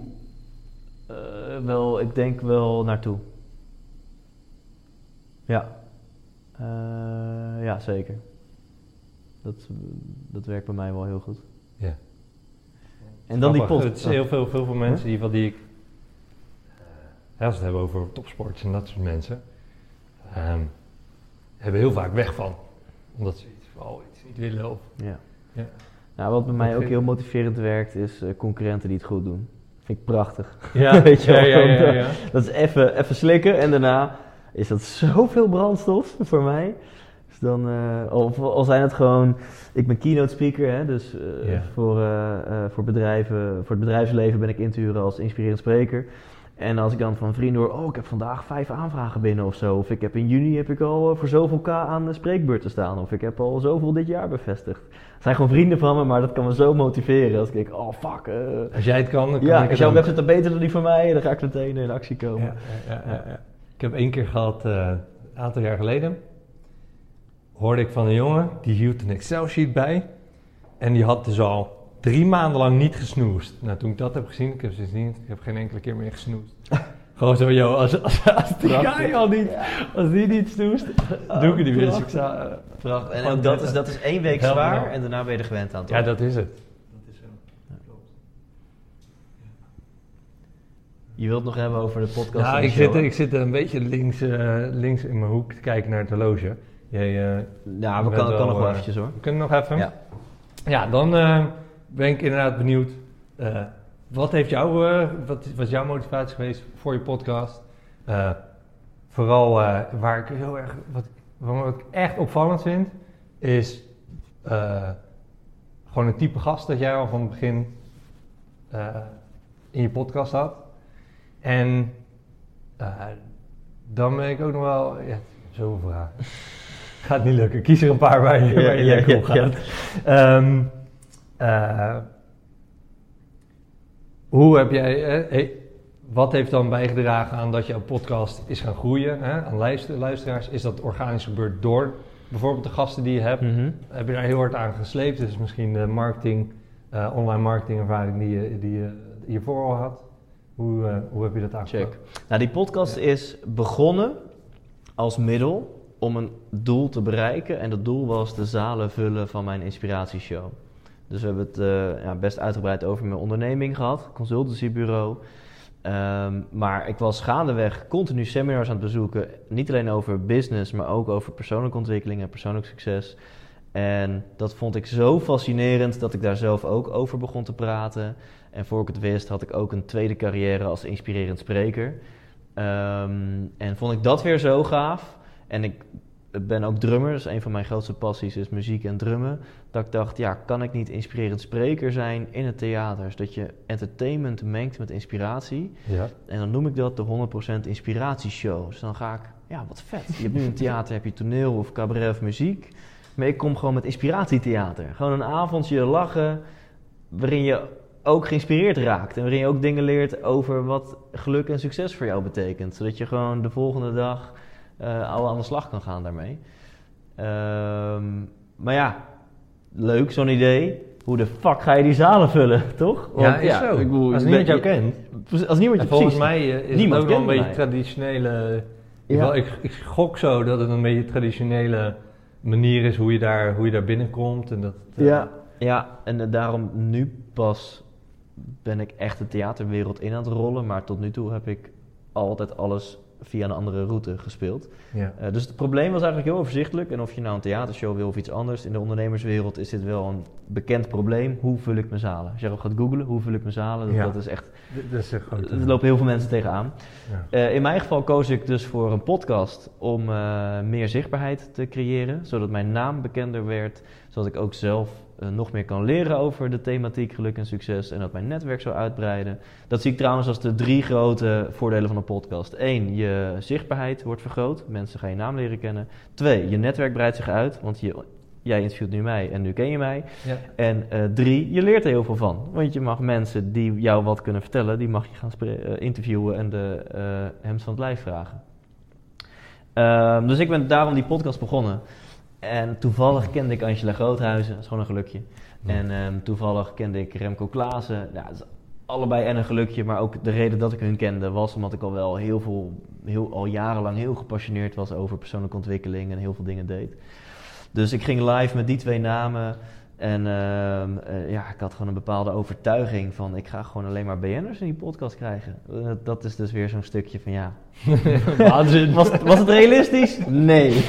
Uh, wel, ik denk wel naartoe. Ja. Uh, ja, zeker. Dat, dat werkt bij mij wel heel goed. Ja. En dan die pot. Het is heel veel, veel, veel mensen die, die ik... Uh, als we het hebben over topsports en dat soort mensen... Um, hebben heel vaak weg van. Omdat ze iets, oh, iets niet willen of... Ja. ja. Nou, wat bij mij ook heel motiverend werkt, is uh, concurrenten die het goed doen. Vind ik prachtig. Ja, Weet je ja, wel, ja, ja, Dat is even, even slikken en daarna is dat zoveel brandstof voor mij. Dus dan, uh, of al zijn het gewoon, ik ben keynote speaker, hè, dus Ja. voor, eh, voor bedrijven, voor het bedrijfsleven ben ik in te huren als inspirerend spreker. En als ik dan van vrienden hoor, oh ik heb vandaag vijf aanvragen binnen of zo. Of ik heb in juni heb ik al voor zoveel k aan de spreekbeurten staan. Of ik heb al zoveel dit jaar bevestigd. Het zijn gewoon vrienden van me, maar dat kan me zo motiveren. Als ik denk, oh fuck. Als jij het kan, dan kan ja, ik als jouw website dan beter dan die van mij, dan ga ik meteen in actie komen. Ja, ja. Ik heb één keer gehad, uh, een aantal jaar geleden, hoorde ik van een jongen, die hield een Excel-sheet bij. En die had dus al drie maanden lang niet gesnoest. Nou, toen ik dat heb gezien, ik heb ze gezien, ik heb geen enkele keer meer gesnoest. Gewoon zo, joh, als, als, als die guy al niet, als die niet snoest, doe ik het niet meer. Dus ik zou, uh, Prachtig. En, en dat, is, dat is één week zwaar en daarna ben je er gewend aan, toch? Ja, dat is het. Dat is zo. Ja. Je wilt nog hebben over de podcast? Nou, de ik show, zit, ik zit een beetje links, uh, links in mijn hoek te kijken naar het horloge. Jij, uh, ja, we kan, kan nog wel eventjes hoor. We kunnen nog even. Ja, ja dan uh, ben ik inderdaad benieuwd. Wat heeft jou, wat was jouw motivatie geweest voor je podcast? Vooral waar ik heel erg, wat, wat ik echt opvallend vind, is gewoon een type gast dat jij al van het begin in je podcast had. En dan ben ik ook nog wel, ja, zoveel vragen. Gaat niet lukken. Kies er een paar waar je, waar je ja, lekker op gaat. Um, uh, hoe heb jij, eh, hey, wat heeft dan bijgedragen aan dat jouw podcast is gaan groeien? Hè? Aan luister, luisteraars, is dat organisch gebeurd door bijvoorbeeld de gasten die je hebt? Mm -hmm. Heb je daar heel hard aan gesleept? Dus misschien de marketing, uh, online marketing ervaring die je, die je hiervoor al had. Hoe, uh, hoe heb je dat aangepakt? Check. Nou, die podcast ja. is begonnen als middel om een doel te bereiken. En dat doel was de zalen vullen van mijn inspiratieshow. Dus we hebben het uh, ja, best uitgebreid over mijn onderneming gehad, consultancybureau. Um, maar ik was gaandeweg continu seminars aan het bezoeken. Niet alleen over business, maar ook over persoonlijke ontwikkeling en persoonlijk succes. En dat vond ik zo fascinerend dat ik daar zelf ook over begon te praten. En voor ik het wist had ik ook een tweede carrière als inspirerend spreker. Um, en vond ik dat weer zo gaaf. En ik ben ook drummer, dus een van mijn grootste passies is muziek en drummen. Dat ik dacht, ja, kan ik niet inspirerend spreker zijn in het theater? Dus dat je entertainment mengt met inspiratie. Ja. En dan noem ik dat de 100% inspiratieshow. Dus dan ga ik, ja, wat vet. Je hebt nu een theater, heb je toneel of cabaret of muziek. Maar ik kom gewoon met inspiratietheater. Gewoon een avondje lachen, waarin je ook geïnspireerd raakt. En waarin je ook dingen leert over wat geluk en succes voor jou betekent. Zodat je gewoon de volgende dag uh, al aan de slag kan gaan daarmee. Um, maar ja, leuk zo'n idee. Hoe de fuck ga je die zalen vullen, toch? Want, ja, is ja, zo. Ik bedoel, als niemand jou kent. Als niemand je volgens precies, mij uh, is niemand het ook wel een beetje mij. traditionele... Ja. Ik, ik gok zo dat het een beetje traditionele manier is hoe je daar, hoe je daar binnenkomt. En dat, uh, ja, ja, en uh, daarom nu pas ben ik echt de theaterwereld in aan het rollen. Maar tot nu toe heb ik altijd alles via een andere route gespeeld. Ja. Uh, dus het probleem was eigenlijk heel overzichtelijk. En of je nou een theatershow wil of iets anders, in de ondernemerswereld is dit wel een bekend probleem. Hoe vul ik mijn zalen? Als je gaat googlen, hoe vul ik mijn zalen? Dat, Ja. dat is echt, Dat is er lopen heel veel mensen tegenaan. Ja. Eh, in mijn geval koos ik dus voor een podcast om eh, meer zichtbaarheid te creëren, zodat mijn naam bekender werd, zodat ik ook zelf eh, nog meer kan leren over de thematiek geluk en succes en dat mijn netwerk zou uitbreiden. Dat zie ik trouwens als de drie grote voordelen van een podcast. Eén, je zichtbaarheid wordt vergroot, mensen gaan je naam leren kennen. Twee, je netwerk breidt zich uit, want je, jij interviewt nu mij en nu ken je mij. Ja. En eh, drie, je leert er heel veel van. Want je mag mensen die jou wat kunnen vertellen, die mag je gaan eh, interviewen en de eh hemd van het lijf vragen. Ehm, dus ik ben daarom die podcast begonnen. En toevallig kende ik Angela Groothuizen, dat is gewoon een gelukje. Ja. En ehm, toevallig kende ik Remco Klaassen. Ja, dat is allebei en een gelukje, maar ook de reden dat ik hun kende was omdat ik al wel heel veel, heel, al jarenlang heel gepassioneerd was over persoonlijke ontwikkeling en heel veel dingen deed. Dus ik ging live met die twee namen. En ehm, eh, ja, ik had gewoon een bepaalde overtuiging van ik ga gewoon alleen maar BN'ers in die podcast krijgen. Eh, dat is dus weer zo'n stukje van ja. Waanzin. Was, was het realistisch? Nee.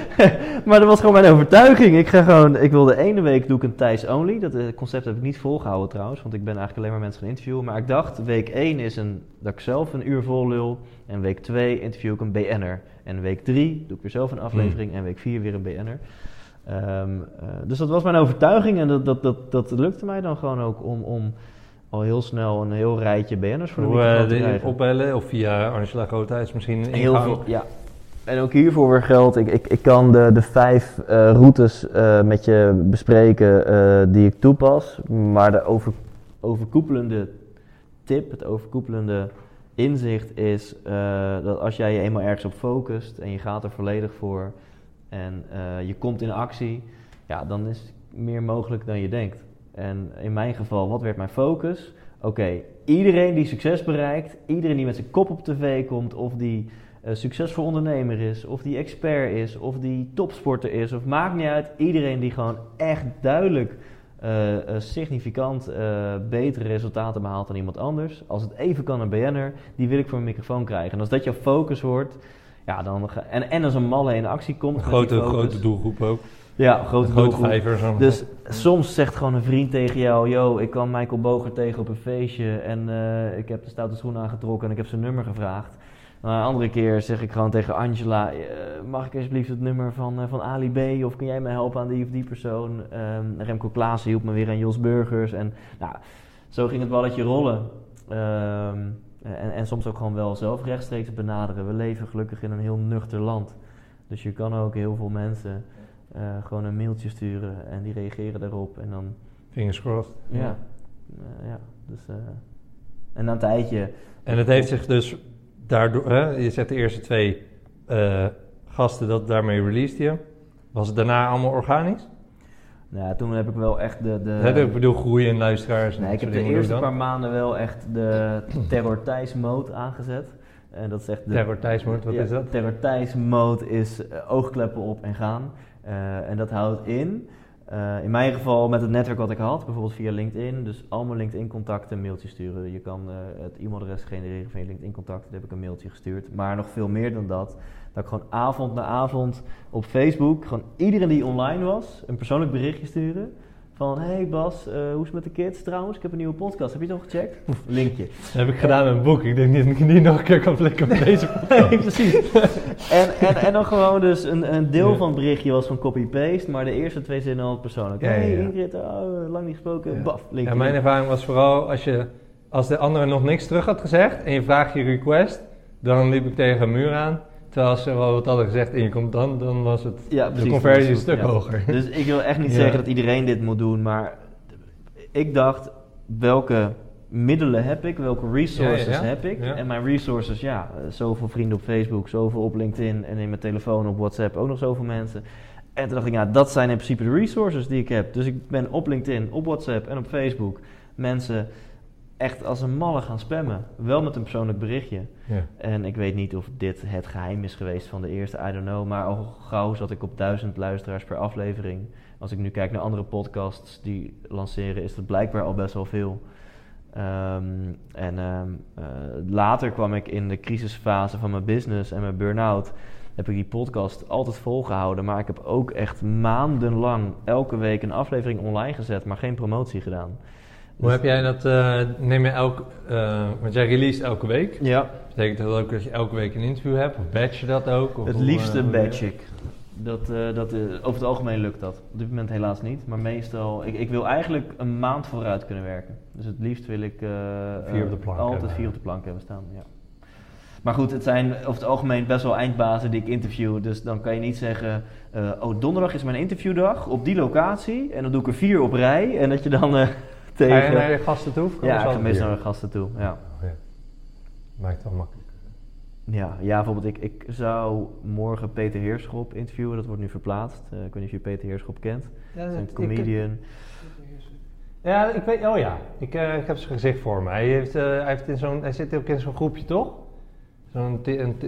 maar dat was gewoon mijn overtuiging. Ik ga gewoon, ik wil de ene week doe ik een Thijs only. Dat eh, concept heb ik niet volgehouden trouwens, want ik ben eigenlijk alleen maar mensen gaan interviewen. Maar ik dacht, week 1 is een, dat ik zelf een uur vol lul. En week 2 interview ik een BN'er. En week 3 doe ik weer zelf een aflevering. En week 4 weer een BN'er. Ehm, eh, dus dat was mijn overtuiging en dat, dat, dat, dat lukte mij dan gewoon ook om, om al heel snel een heel rijtje BN'ers voor de Hoe eh, te krijgen. opbellen of via Angela Groothuis misschien een Heel veel, ja. En ook hiervoor weer geldt, ik, ik, ik kan de, de vijf eh, routes met je bespreken die ik toepas. Maar de over, overkoepelende tip, het overkoepelende inzicht is dat als jij je eenmaal ergens op focust en je gaat er volledig voor en eh, je komt in actie, ja, dan is meer mogelijk dan je denkt. En in mijn geval, wat werd mijn focus? Oké, iedereen die succes bereikt, iedereen die met zijn kop op tv komt, of die eh, succesvol ondernemer is, of die expert is, of die topsporter is, of maakt niet uit, iedereen die gewoon echt duidelijk eh, significant betere resultaten behaalt dan iemand anders. Als het even kan een BN'er, die wil ik voor een microfoon krijgen. En als dat jouw focus wordt, ja, dan en, en als een malle in actie komt. Grote, grote doelgroep ook. Ja, grote, grote doelgroep. vijver. Zo. Dus soms zegt gewoon een vriend tegen jou: Yo, ik kwam Michael Boger tegen op een feestje en eh, ik heb de stoute schoen aangetrokken en ik heb zijn nummer gevraagd. Maar een andere keer zeg ik gewoon tegen Angela: eh, Mag ik alsjeblieft het nummer van, eh, van Ali B? Of kun jij me helpen aan die of die persoon? Ehm, Remco Klaassen hielp me weer aan Jos Burgers. En nou, zo ging het balletje rollen. Ehm, en, en soms ook gewoon wel zelf rechtstreeks benaderen. We leven gelukkig in een heel nuchter land. Dus je kan ook heel veel mensen eh, gewoon een mailtje sturen en die reageren daarop. En dan, Fingers crossed. ja, eh, ja. Dus, eh, en na een tijdje, En het heeft zich dus daardoor, hè, je zegt de eerste twee eh, gasten, dat daarmee released je. Was het daarna allemaal organisch? Nou ja, toen heb ik wel echt de... de Hè, ik bedoel groeien in luisteraars. nee, ik heb de eerste paar maanden wel echt de Terror Thijs mode aangezet. En dat is echt de. Terror Thijs Mode, wat Ja, is dat? Terror Thijs mode is eh, oogkleppen op en gaan. Eh, en dat houdt in, eh, in mijn geval met het netwerk wat ik had, bijvoorbeeld via LinkedIn, dus allemaal LinkedIn contacten een mailtje sturen. Je kan het e-mailadres genereren van je LinkedIn contacten, daar heb ik een mailtje gestuurd. Maar nog veel meer dan dat, dat ik gewoon avond na avond op Facebook, gewoon iedereen die online was, een persoonlijk berichtje sturen. Van, hey Bas, eh, hoe is het met de kids trouwens? Ik heb een nieuwe podcast, heb je het al gecheckt? Linkje. Dat heb ik gedaan met een boek. Ik denk niet dat ik niet nog een keer kan flikken met deze podcast. Nee, precies. en, en, en dan gewoon dus een, een deel Ja. van het berichtje was van copy-paste, maar de eerste twee zinnen al persoonlijk. Ja, hey ja. Ingrid, oh, lang niet gesproken, baf, linkje. Ja, mijn ervaring was vooral als, je, als de andere nog niks terug had gezegd en je vraagt je request, dan liep ik tegen een muur aan. Terwijl als ze wel wat hadden gezegd en je komt dan, dan was het Ja, de conversie een stuk ja. hoger. Dus ik wil echt niet Ja. zeggen dat iedereen dit moet doen, maar ik dacht, welke middelen heb ik, welke resources Ja, heb ik? En mijn resources, ja, zoveel vrienden op Facebook, zoveel op LinkedIn en in mijn telefoon op WhatsApp ook nog zoveel mensen. En toen dacht ik, ja, dat zijn in principe de resources die ik heb. Dus ik ben op LinkedIn, op WhatsApp en op Facebook mensen echt als een malle gaan spammen. Wel met een persoonlijk berichtje. Ja. En ik weet niet of dit het geheim is geweest van de eerste, I don't know. Maar al gauw zat ik op duizend luisteraars per aflevering. Als ik nu kijk naar andere podcasts die lanceren, is dat blijkbaar al best wel veel. Ehm, en ehm, eh, later kwam ik in de crisisfase van mijn business en mijn burn-out. Heb ik die podcast altijd volgehouden. Maar ik heb ook echt maandenlang elke week een aflevering online gezet, maar geen promotie gedaan. Hoe heb jij dat, eh, neem je elk, eh, want jij release elke week. Ja, Betekent dat ook dat je elke week een interview hebt? Of batch je dat ook? Of het liefste eh, batch ik. Dat, dat, over het algemeen lukt dat. Op dit moment helaas niet. Maar meestal, ik, ik wil eigenlijk een maand vooruit kunnen werken. Dus het liefst wil ik Vier op de plank altijd hebben. vier op de plank hebben staan. Ja. Maar goed, het zijn over het algemeen best wel eindbazen die ik interview. Dus dan kan je niet zeggen, oh donderdag is mijn interviewdag op die locatie. En dan doe ik er vier op rij. En dat je dan Ga tegen... je naar je gasten toe? Ja, ik ga meestal naar gasten toe. Ja. Ja. Maakt het wel makkelijk. Ja, ja, bijvoorbeeld ik, ik zou morgen Peter Heerschop interviewen, dat wordt nu verplaatst. Eh, ik weet niet of je Peter Heerschop kent. Ja, Hij is dat- een comedian. Ja, ik weet, oh ja, ik, eh, ik heb zijn gezicht voor me. Hij, heeft, eh, hij, heeft in zo'n, hij zit ook in zo'n groepje, toch? Zo'n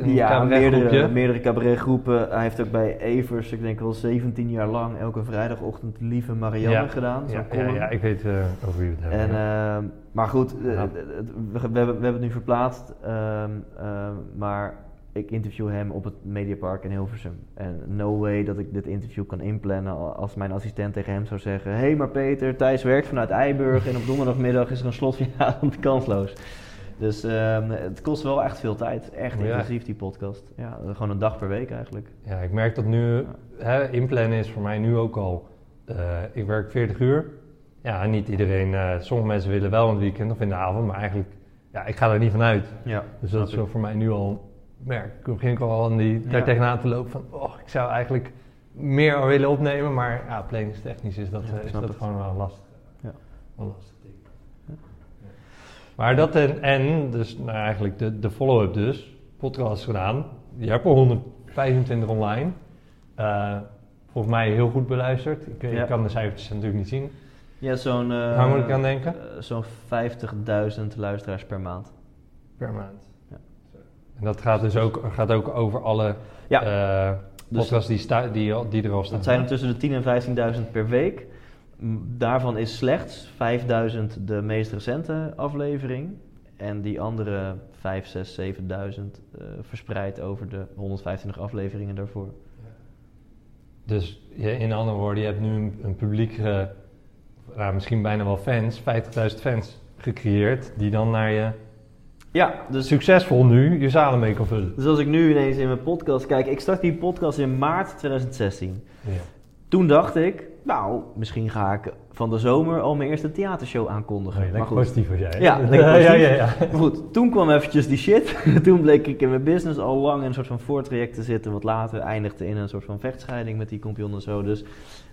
ja, meerdere, meerdere cabaretgroepen. Hij heeft ook bij Evers, ik denk wel 17 jaar lang, elke vrijdagochtend Lieve Marianne Ja. gedaan. Ja, ja, ik weet eh, over wie we het hebben. En, ehm, maar goed, eh, het- het- we, we hebben, we hebben het nu verplaatst. ehm, ehm, maar ik interview hem op het Mediapark in Hilversum. En no way dat ik dit interview kan inplannen al- als mijn assistent tegen hem zou zeggen... Hé, hey, maar Peter, Thijs werkt vanuit Eiburg en op donderdagmiddag is er een slotverjaardag kansloos. Dus ehm, het kost wel echt veel tijd. Echt intensief, die podcast. Ja, gewoon een dag per week eigenlijk. ja, ik merk dat nu, hè, inplannen is voor mij nu ook al, eh, ik werk 40 uur. Ja, niet iedereen, eh, sommige mensen willen wel het weekend of in de avond, maar eigenlijk, ja, ik ga er niet van uit. Ja, Dus dat is zo voor mij nu al, merk ik, begin ik al aan die, daar Ja. tegenaan te lopen van, oh, ik zou eigenlijk meer willen opnemen, maar ja, planningstechnisch is dat, Ja, eh, is dat het. gewoon wel lastig. Ja. Wel een lastig ding. Maar dat en, en dus nou, eigenlijk de, de follow-up dus, podcast gedaan. Je hebt er 125 online. Eh, volgens mij heel goed beluisterd. Ik, kan de cijfertjes natuurlijk niet zien. Ja, zo'n... Waar moet ik aan denken? eh, zo'n 50.000 luisteraars per maand. Per maand. Ja. En dat gaat dus ook, gaat ook over alle Ja. Dus- podcasts die, sta, die, die er al staan. Dat zijn er tussen de 10.000 en 15.000 per week. Daarvan is slechts 5.000 de meest recente aflevering. En die andere 5, 6, 7.000 eh, verspreid over de 125 afleveringen daarvoor. Dus in andere woorden, je hebt nu een, een publiek, eh, nou, misschien bijna wel fans, 50.000 fans gecreëerd, die dan naar je Ja, dus, succesvol nu je zalen mee kan vullen. dus als ik nu ineens in mijn podcast kijk. Ik start die podcast in maart 2016. Ja. Toen dacht ik, nou, misschien ga ik van de zomer al mijn eerste theatershow aankondigen. Oh, maar lekker goed. positief was jij. Ja, ja, ja, ja. Maar goed, toen kwam eventjes die shit. toen bleek ik in mijn business al lang in een soort van voortraject te zitten. Wat later eindigde in een soort van vechtscheiding met die compagnon en zo. Dus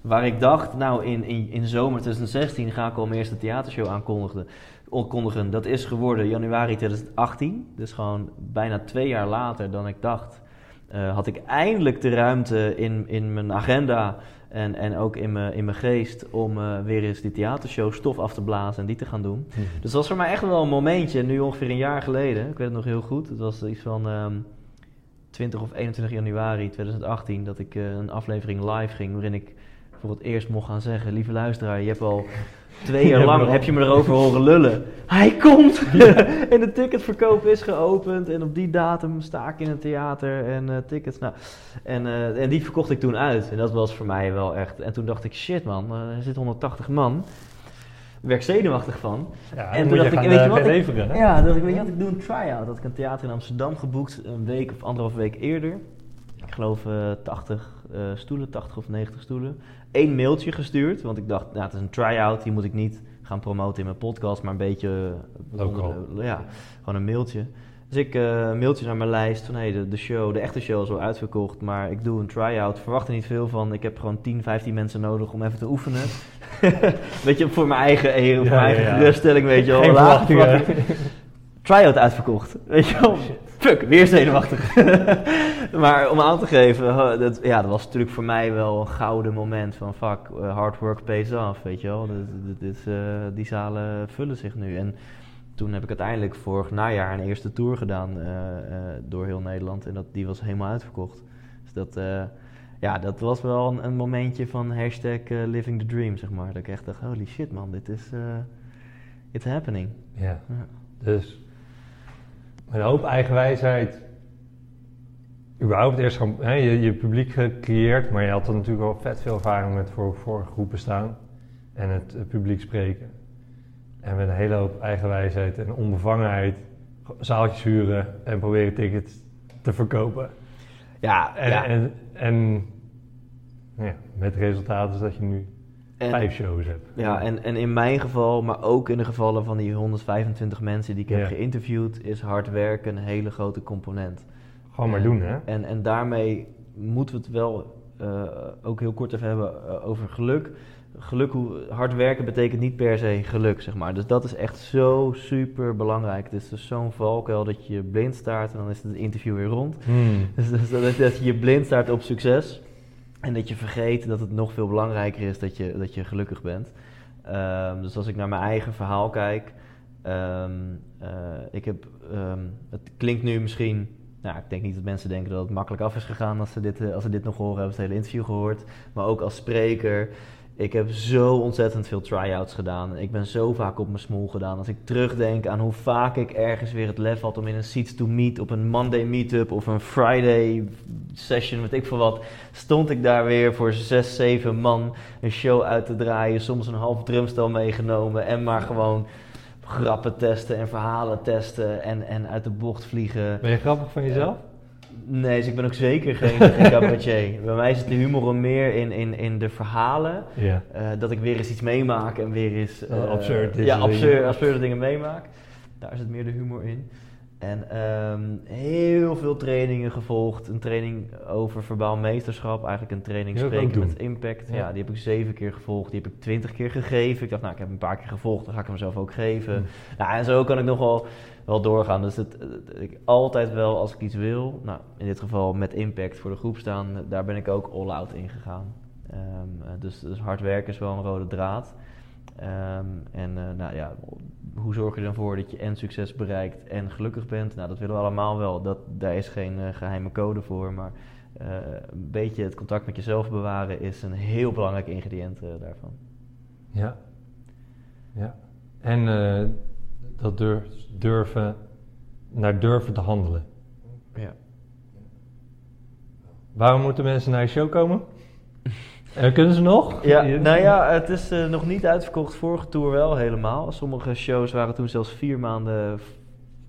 waar ik dacht, nou in, in, in zomer 2016 ga ik al mijn eerste theatershow aankondigen. Kondigen. Dat is geworden januari 2018. Dus gewoon bijna twee jaar later dan ik dacht. eh, had ik eindelijk de ruimte in, in mijn agenda en, en ook in mijn, in mijn geest om eh, weer eens die theatershow stof af te blazen en die te gaan doen. Dus dat was voor mij echt wel een momentje, nu ongeveer een jaar geleden. Ik weet het nog heel goed. Het was iets van ehm 20 of 21 januari 2018 dat ik eh, een aflevering live ging waarin ik voor het eerst mocht gaan zeggen: Lieve luisteraar, je hebt al twee jaar Ja, lang heb je me erover horen lullen. Hij komt! en de ticketverkoop is geopend en op die datum sta ik in een theater en eh, tickets. Nou, en, eh, en die verkocht ik toen uit. En dat was voor mij wel echt. En toen dacht ik: shit man, eh, er zit 180 man. Ik werd zenuwachtig van. Ja, En en toen dacht ik, weet je wat, leveren. Ja, dat ik weet je wat ik doe een try-out. Dat ik een theater in Amsterdam geboekt een week of anderhalve week eerder. Ik geloof eh 80 eh, stoelen, 80 of 90 stoelen. Eén mailtje gestuurd, want ik dacht, nou, het is een try-out, die moet ik niet gaan promoten in mijn podcast, maar een beetje eh, Local. ja, gewoon een mailtje. Dus ik eh, een mailtje naar mijn lijst van hey, de, de show, de echte show is al uitverkocht, maar ik doe een try-out. Verwacht er niet veel van. Ik heb gewoon 10, 15 mensen nodig om even te oefenen. weet je, voor mijn eigen eer, voor Ja, mijn eigen ja. geruststelling, weet je wel. Verwachtingen. Try-out uitverkocht. Weet je wel? Fuck, weer zenuwachtig. maar om aan te geven, dat, ja, dat was natuurlijk voor mij wel een gouden moment van fuck, eh, hard work pays off, weet je wel. Dit, dit, dit, eh, die zalen vullen zich nu. En toen heb ik uiteindelijk vorig najaar een eerste tour gedaan eh, door heel Nederland. En dat, die was helemaal uitverkocht. Dus dat, ja, dat was wel een, een momentje van hashtag living the dream, zeg maar. Dat ik echt dacht, holy shit man, dit is... It's happening. Ja. Ja. Dus met een hoop eigenwijsheid. Überhaupt eerst gewoon hè, je, je publiek gecreëerd, maar je had er natuurlijk al vet veel ervaring met voor, voor groepen staan en het, publiek spreken. En met een hele hoop eigenwijsheid en onbevangenheid zaaltjes huren en proberen tickets te verkopen. Ja, En, ja. en, en ja, met resultaat is dat je nu En- vijf shows hebt. Ja, en, en in mijn geval, maar ook in de gevallen van die 125 mensen die ik heb Ja. geïnterviewd, is hard werken een hele grote component. Gewoon maar En- doen, hè? En, en daarmee moeten we het wel eh, ook heel kort even hebben eh, over geluk. Geluk, hoe, hard werken betekent niet per se geluk, zeg maar. Dus dat is echt zo super belangrijk. Het is dus zo'n valkuil dat je blind staart en dan is het interview weer rond. Hmm. Dus, dus dat, dat je je blind staart op succes. En dat je vergeet dat het nog veel belangrijker is dat je, dat je gelukkig bent. Ehm, dus als ik naar mijn eigen verhaal kijk. ehm, eh, ik heb, ehm, het klinkt nu misschien. Nou, ik denk niet dat mensen denken dat het makkelijk af is gegaan als ze dit, eh, als ze dit nog horen, hebben ze het hele interview gehoord. Maar ook als spreker. Ik heb zo ontzettend veel try-outs gedaan. Ik ben zo vaak op mijn smoel gedaan. Als ik terugdenk aan hoe vaak ik ergens weer het lef had om in een Seats to Meet, op een Monday meetup of een Friday session, weet ik veel wat, stond ik daar weer voor zes, zeven man een show uit te draaien. Soms een half drumstel meegenomen en maar gewoon grappen testen en verhalen testen en, en uit de bocht vliegen. Ben je grappig van jezelf? Nee, dus ik ben ook zeker geen, geen cabaretier. Bij mij zit de humor meer in, in, in de verhalen. Eh, dat ik weer eens iets meemaak en weer eens... Eh, absurd Ja, absurd, absurde dingen meemaak. Daar zit meer de humor in. En ehm, heel veel trainingen gevolgd. Een training over verbaal meesterschap. Eigenlijk een training spreken met impact. Ja. Ja. die heb ik zeven keer gevolgd. Die heb ik twintig keer gegeven. Ik dacht, nou, ik heb een paar keer gevolgd. Dan ga ik hem zelf ook geven. Hm. Nou, en zo kan ik nog wel, wel doorgaan. Dus het, het- ik altijd wel, als ik iets wil, nou, in dit geval met impact voor de groep staan, daar ben ik ook all-out in gegaan. Ehm, eh, dus, dus hard werken is wel een rode draad. Ehm, en eh, nou ja, hoe zorg je dan voor dat je en succes bereikt en gelukkig bent? Nou, dat willen we allemaal wel. Dat, daar is geen eh, geheime code voor, maar eh, een beetje het contact met jezelf bewaren is een heel belangrijk ingrediënt eh, daarvan. Ja. Ja. En dat durf, durven, naar durven te handelen. Ja. Waarom moeten mensen naar je show komen? En kunnen ze nog? Ja, nou ja, het is eh, nog niet uitverkocht. Vorige tour wel helemaal. Sommige shows waren toen zelfs vier maanden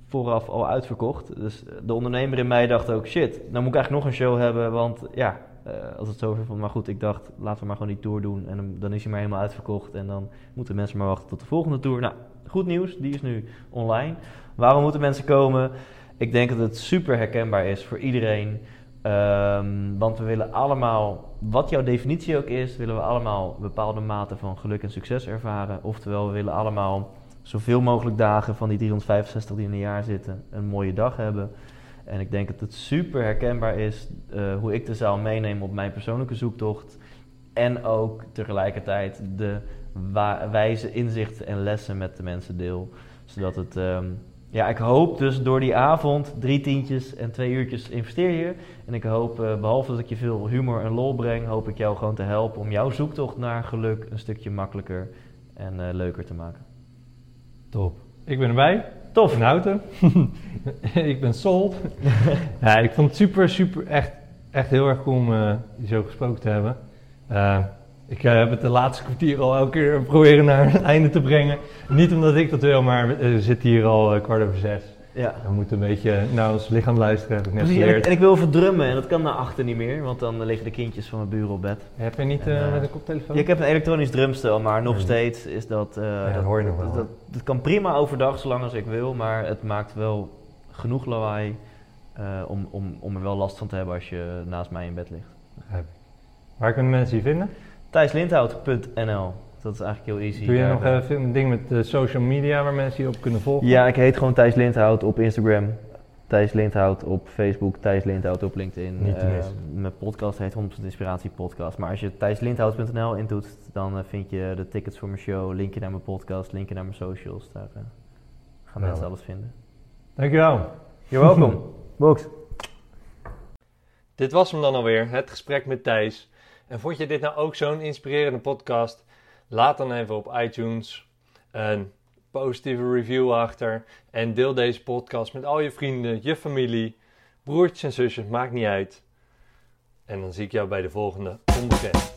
vooraf al uitverkocht. Dus eh, de ondernemer in mij dacht ook, shit, nou moet ik eigenlijk nog een show hebben. Want ja, eh, als het zover van, maar goed, ik dacht, laten we maar gewoon die tour doen. En dan, dan is hij maar helemaal uitverkocht. En dan moeten mensen maar wachten tot de volgende tour. Nou, goed nieuws, die is nu online. Waarom moeten mensen komen? Ik denk dat het super herkenbaar is voor iedereen. Ehm, want we willen allemaal, wat jouw definitie ook is, willen we allemaal bepaalde mate van geluk en succes ervaren. Oftewel, we willen allemaal zoveel mogelijk dagen van die 365 die in een jaar zitten, een mooie dag hebben. En ik denk dat het super herkenbaar is eh, hoe ik de zaal meeneem op mijn persoonlijke zoektocht. En ook tegelijkertijd de wijze inzichten en lessen met de mensen deel. Zodat het, ehm, ja, ik hoop dus door die avond drie tientjes en twee uurtjes investeer je. En ik hoop, eh, behalve dat ik je veel humor en lol breng, hoop ik jou gewoon te helpen om jouw zoektocht naar geluk een stukje makkelijker en eh, leuker te maken. Top. Ik ben erbij. Tof! Houten. ik ben sold. ja, ik vond het super, super, echt, echt heel erg cool om eh, je zo gesproken te hebben. Eh, ik eh, heb het de laatste kwartier al elke keer proberen naar een einde te brengen. Niet omdat ik dat wil, maar we we zitten hier al eh, kwart over zes. Ja. We moeten een beetje naar ons lichaam luisteren, heb ik net Precies, en ik, geleerd. en ik wil verdrummen en dat kan naar achter niet meer, want dan liggen de kindjes van mijn buren op bed. Heb je niet En, eh, eh, met een koptelefoon? Ja, ik heb een elektronisch drumstel, maar nog steeds is dat... eh, dat dat, hoor je nog wel, dat, dat kan prima overdag, zolang als ik wil, maar het maakt wel genoeg lawaai eh, om, om, om er wel last van te hebben als je naast mij in bed ligt. Begrijp ik. Waar kunnen mensen je vinden? Thijslindhout.nl Dat is eigenlijk heel easy. Doe je nog even een ding met eh, social media waar mensen je op kunnen volgen? Ja, ik heet gewoon Thijs Lindhout op Instagram. Thijs Lindhout op Facebook, Thijs Lindhout op LinkedIn. Niet te Eh, missen. mijn podcast heet 100% Inspiratie Podcast. Maar als je thijslindhout.nl intoet, dan eh, vind je de tickets voor mijn show, linkje naar mijn podcast, linkje naar mijn socials. Daar eh, gaan Nou. mensen alles vinden. Dankjewel. You're welcome. Box. Dit was hem dan alweer, het gesprek met Thijs. En vond je dit nou ook zo'n inspirerende podcast? Laat dan even op iTunes een positieve review achter. En deel deze podcast met al je vrienden, je familie, broertjes en zusjes, maakt niet uit. En dan zie ik jou bij de volgende Onbekend.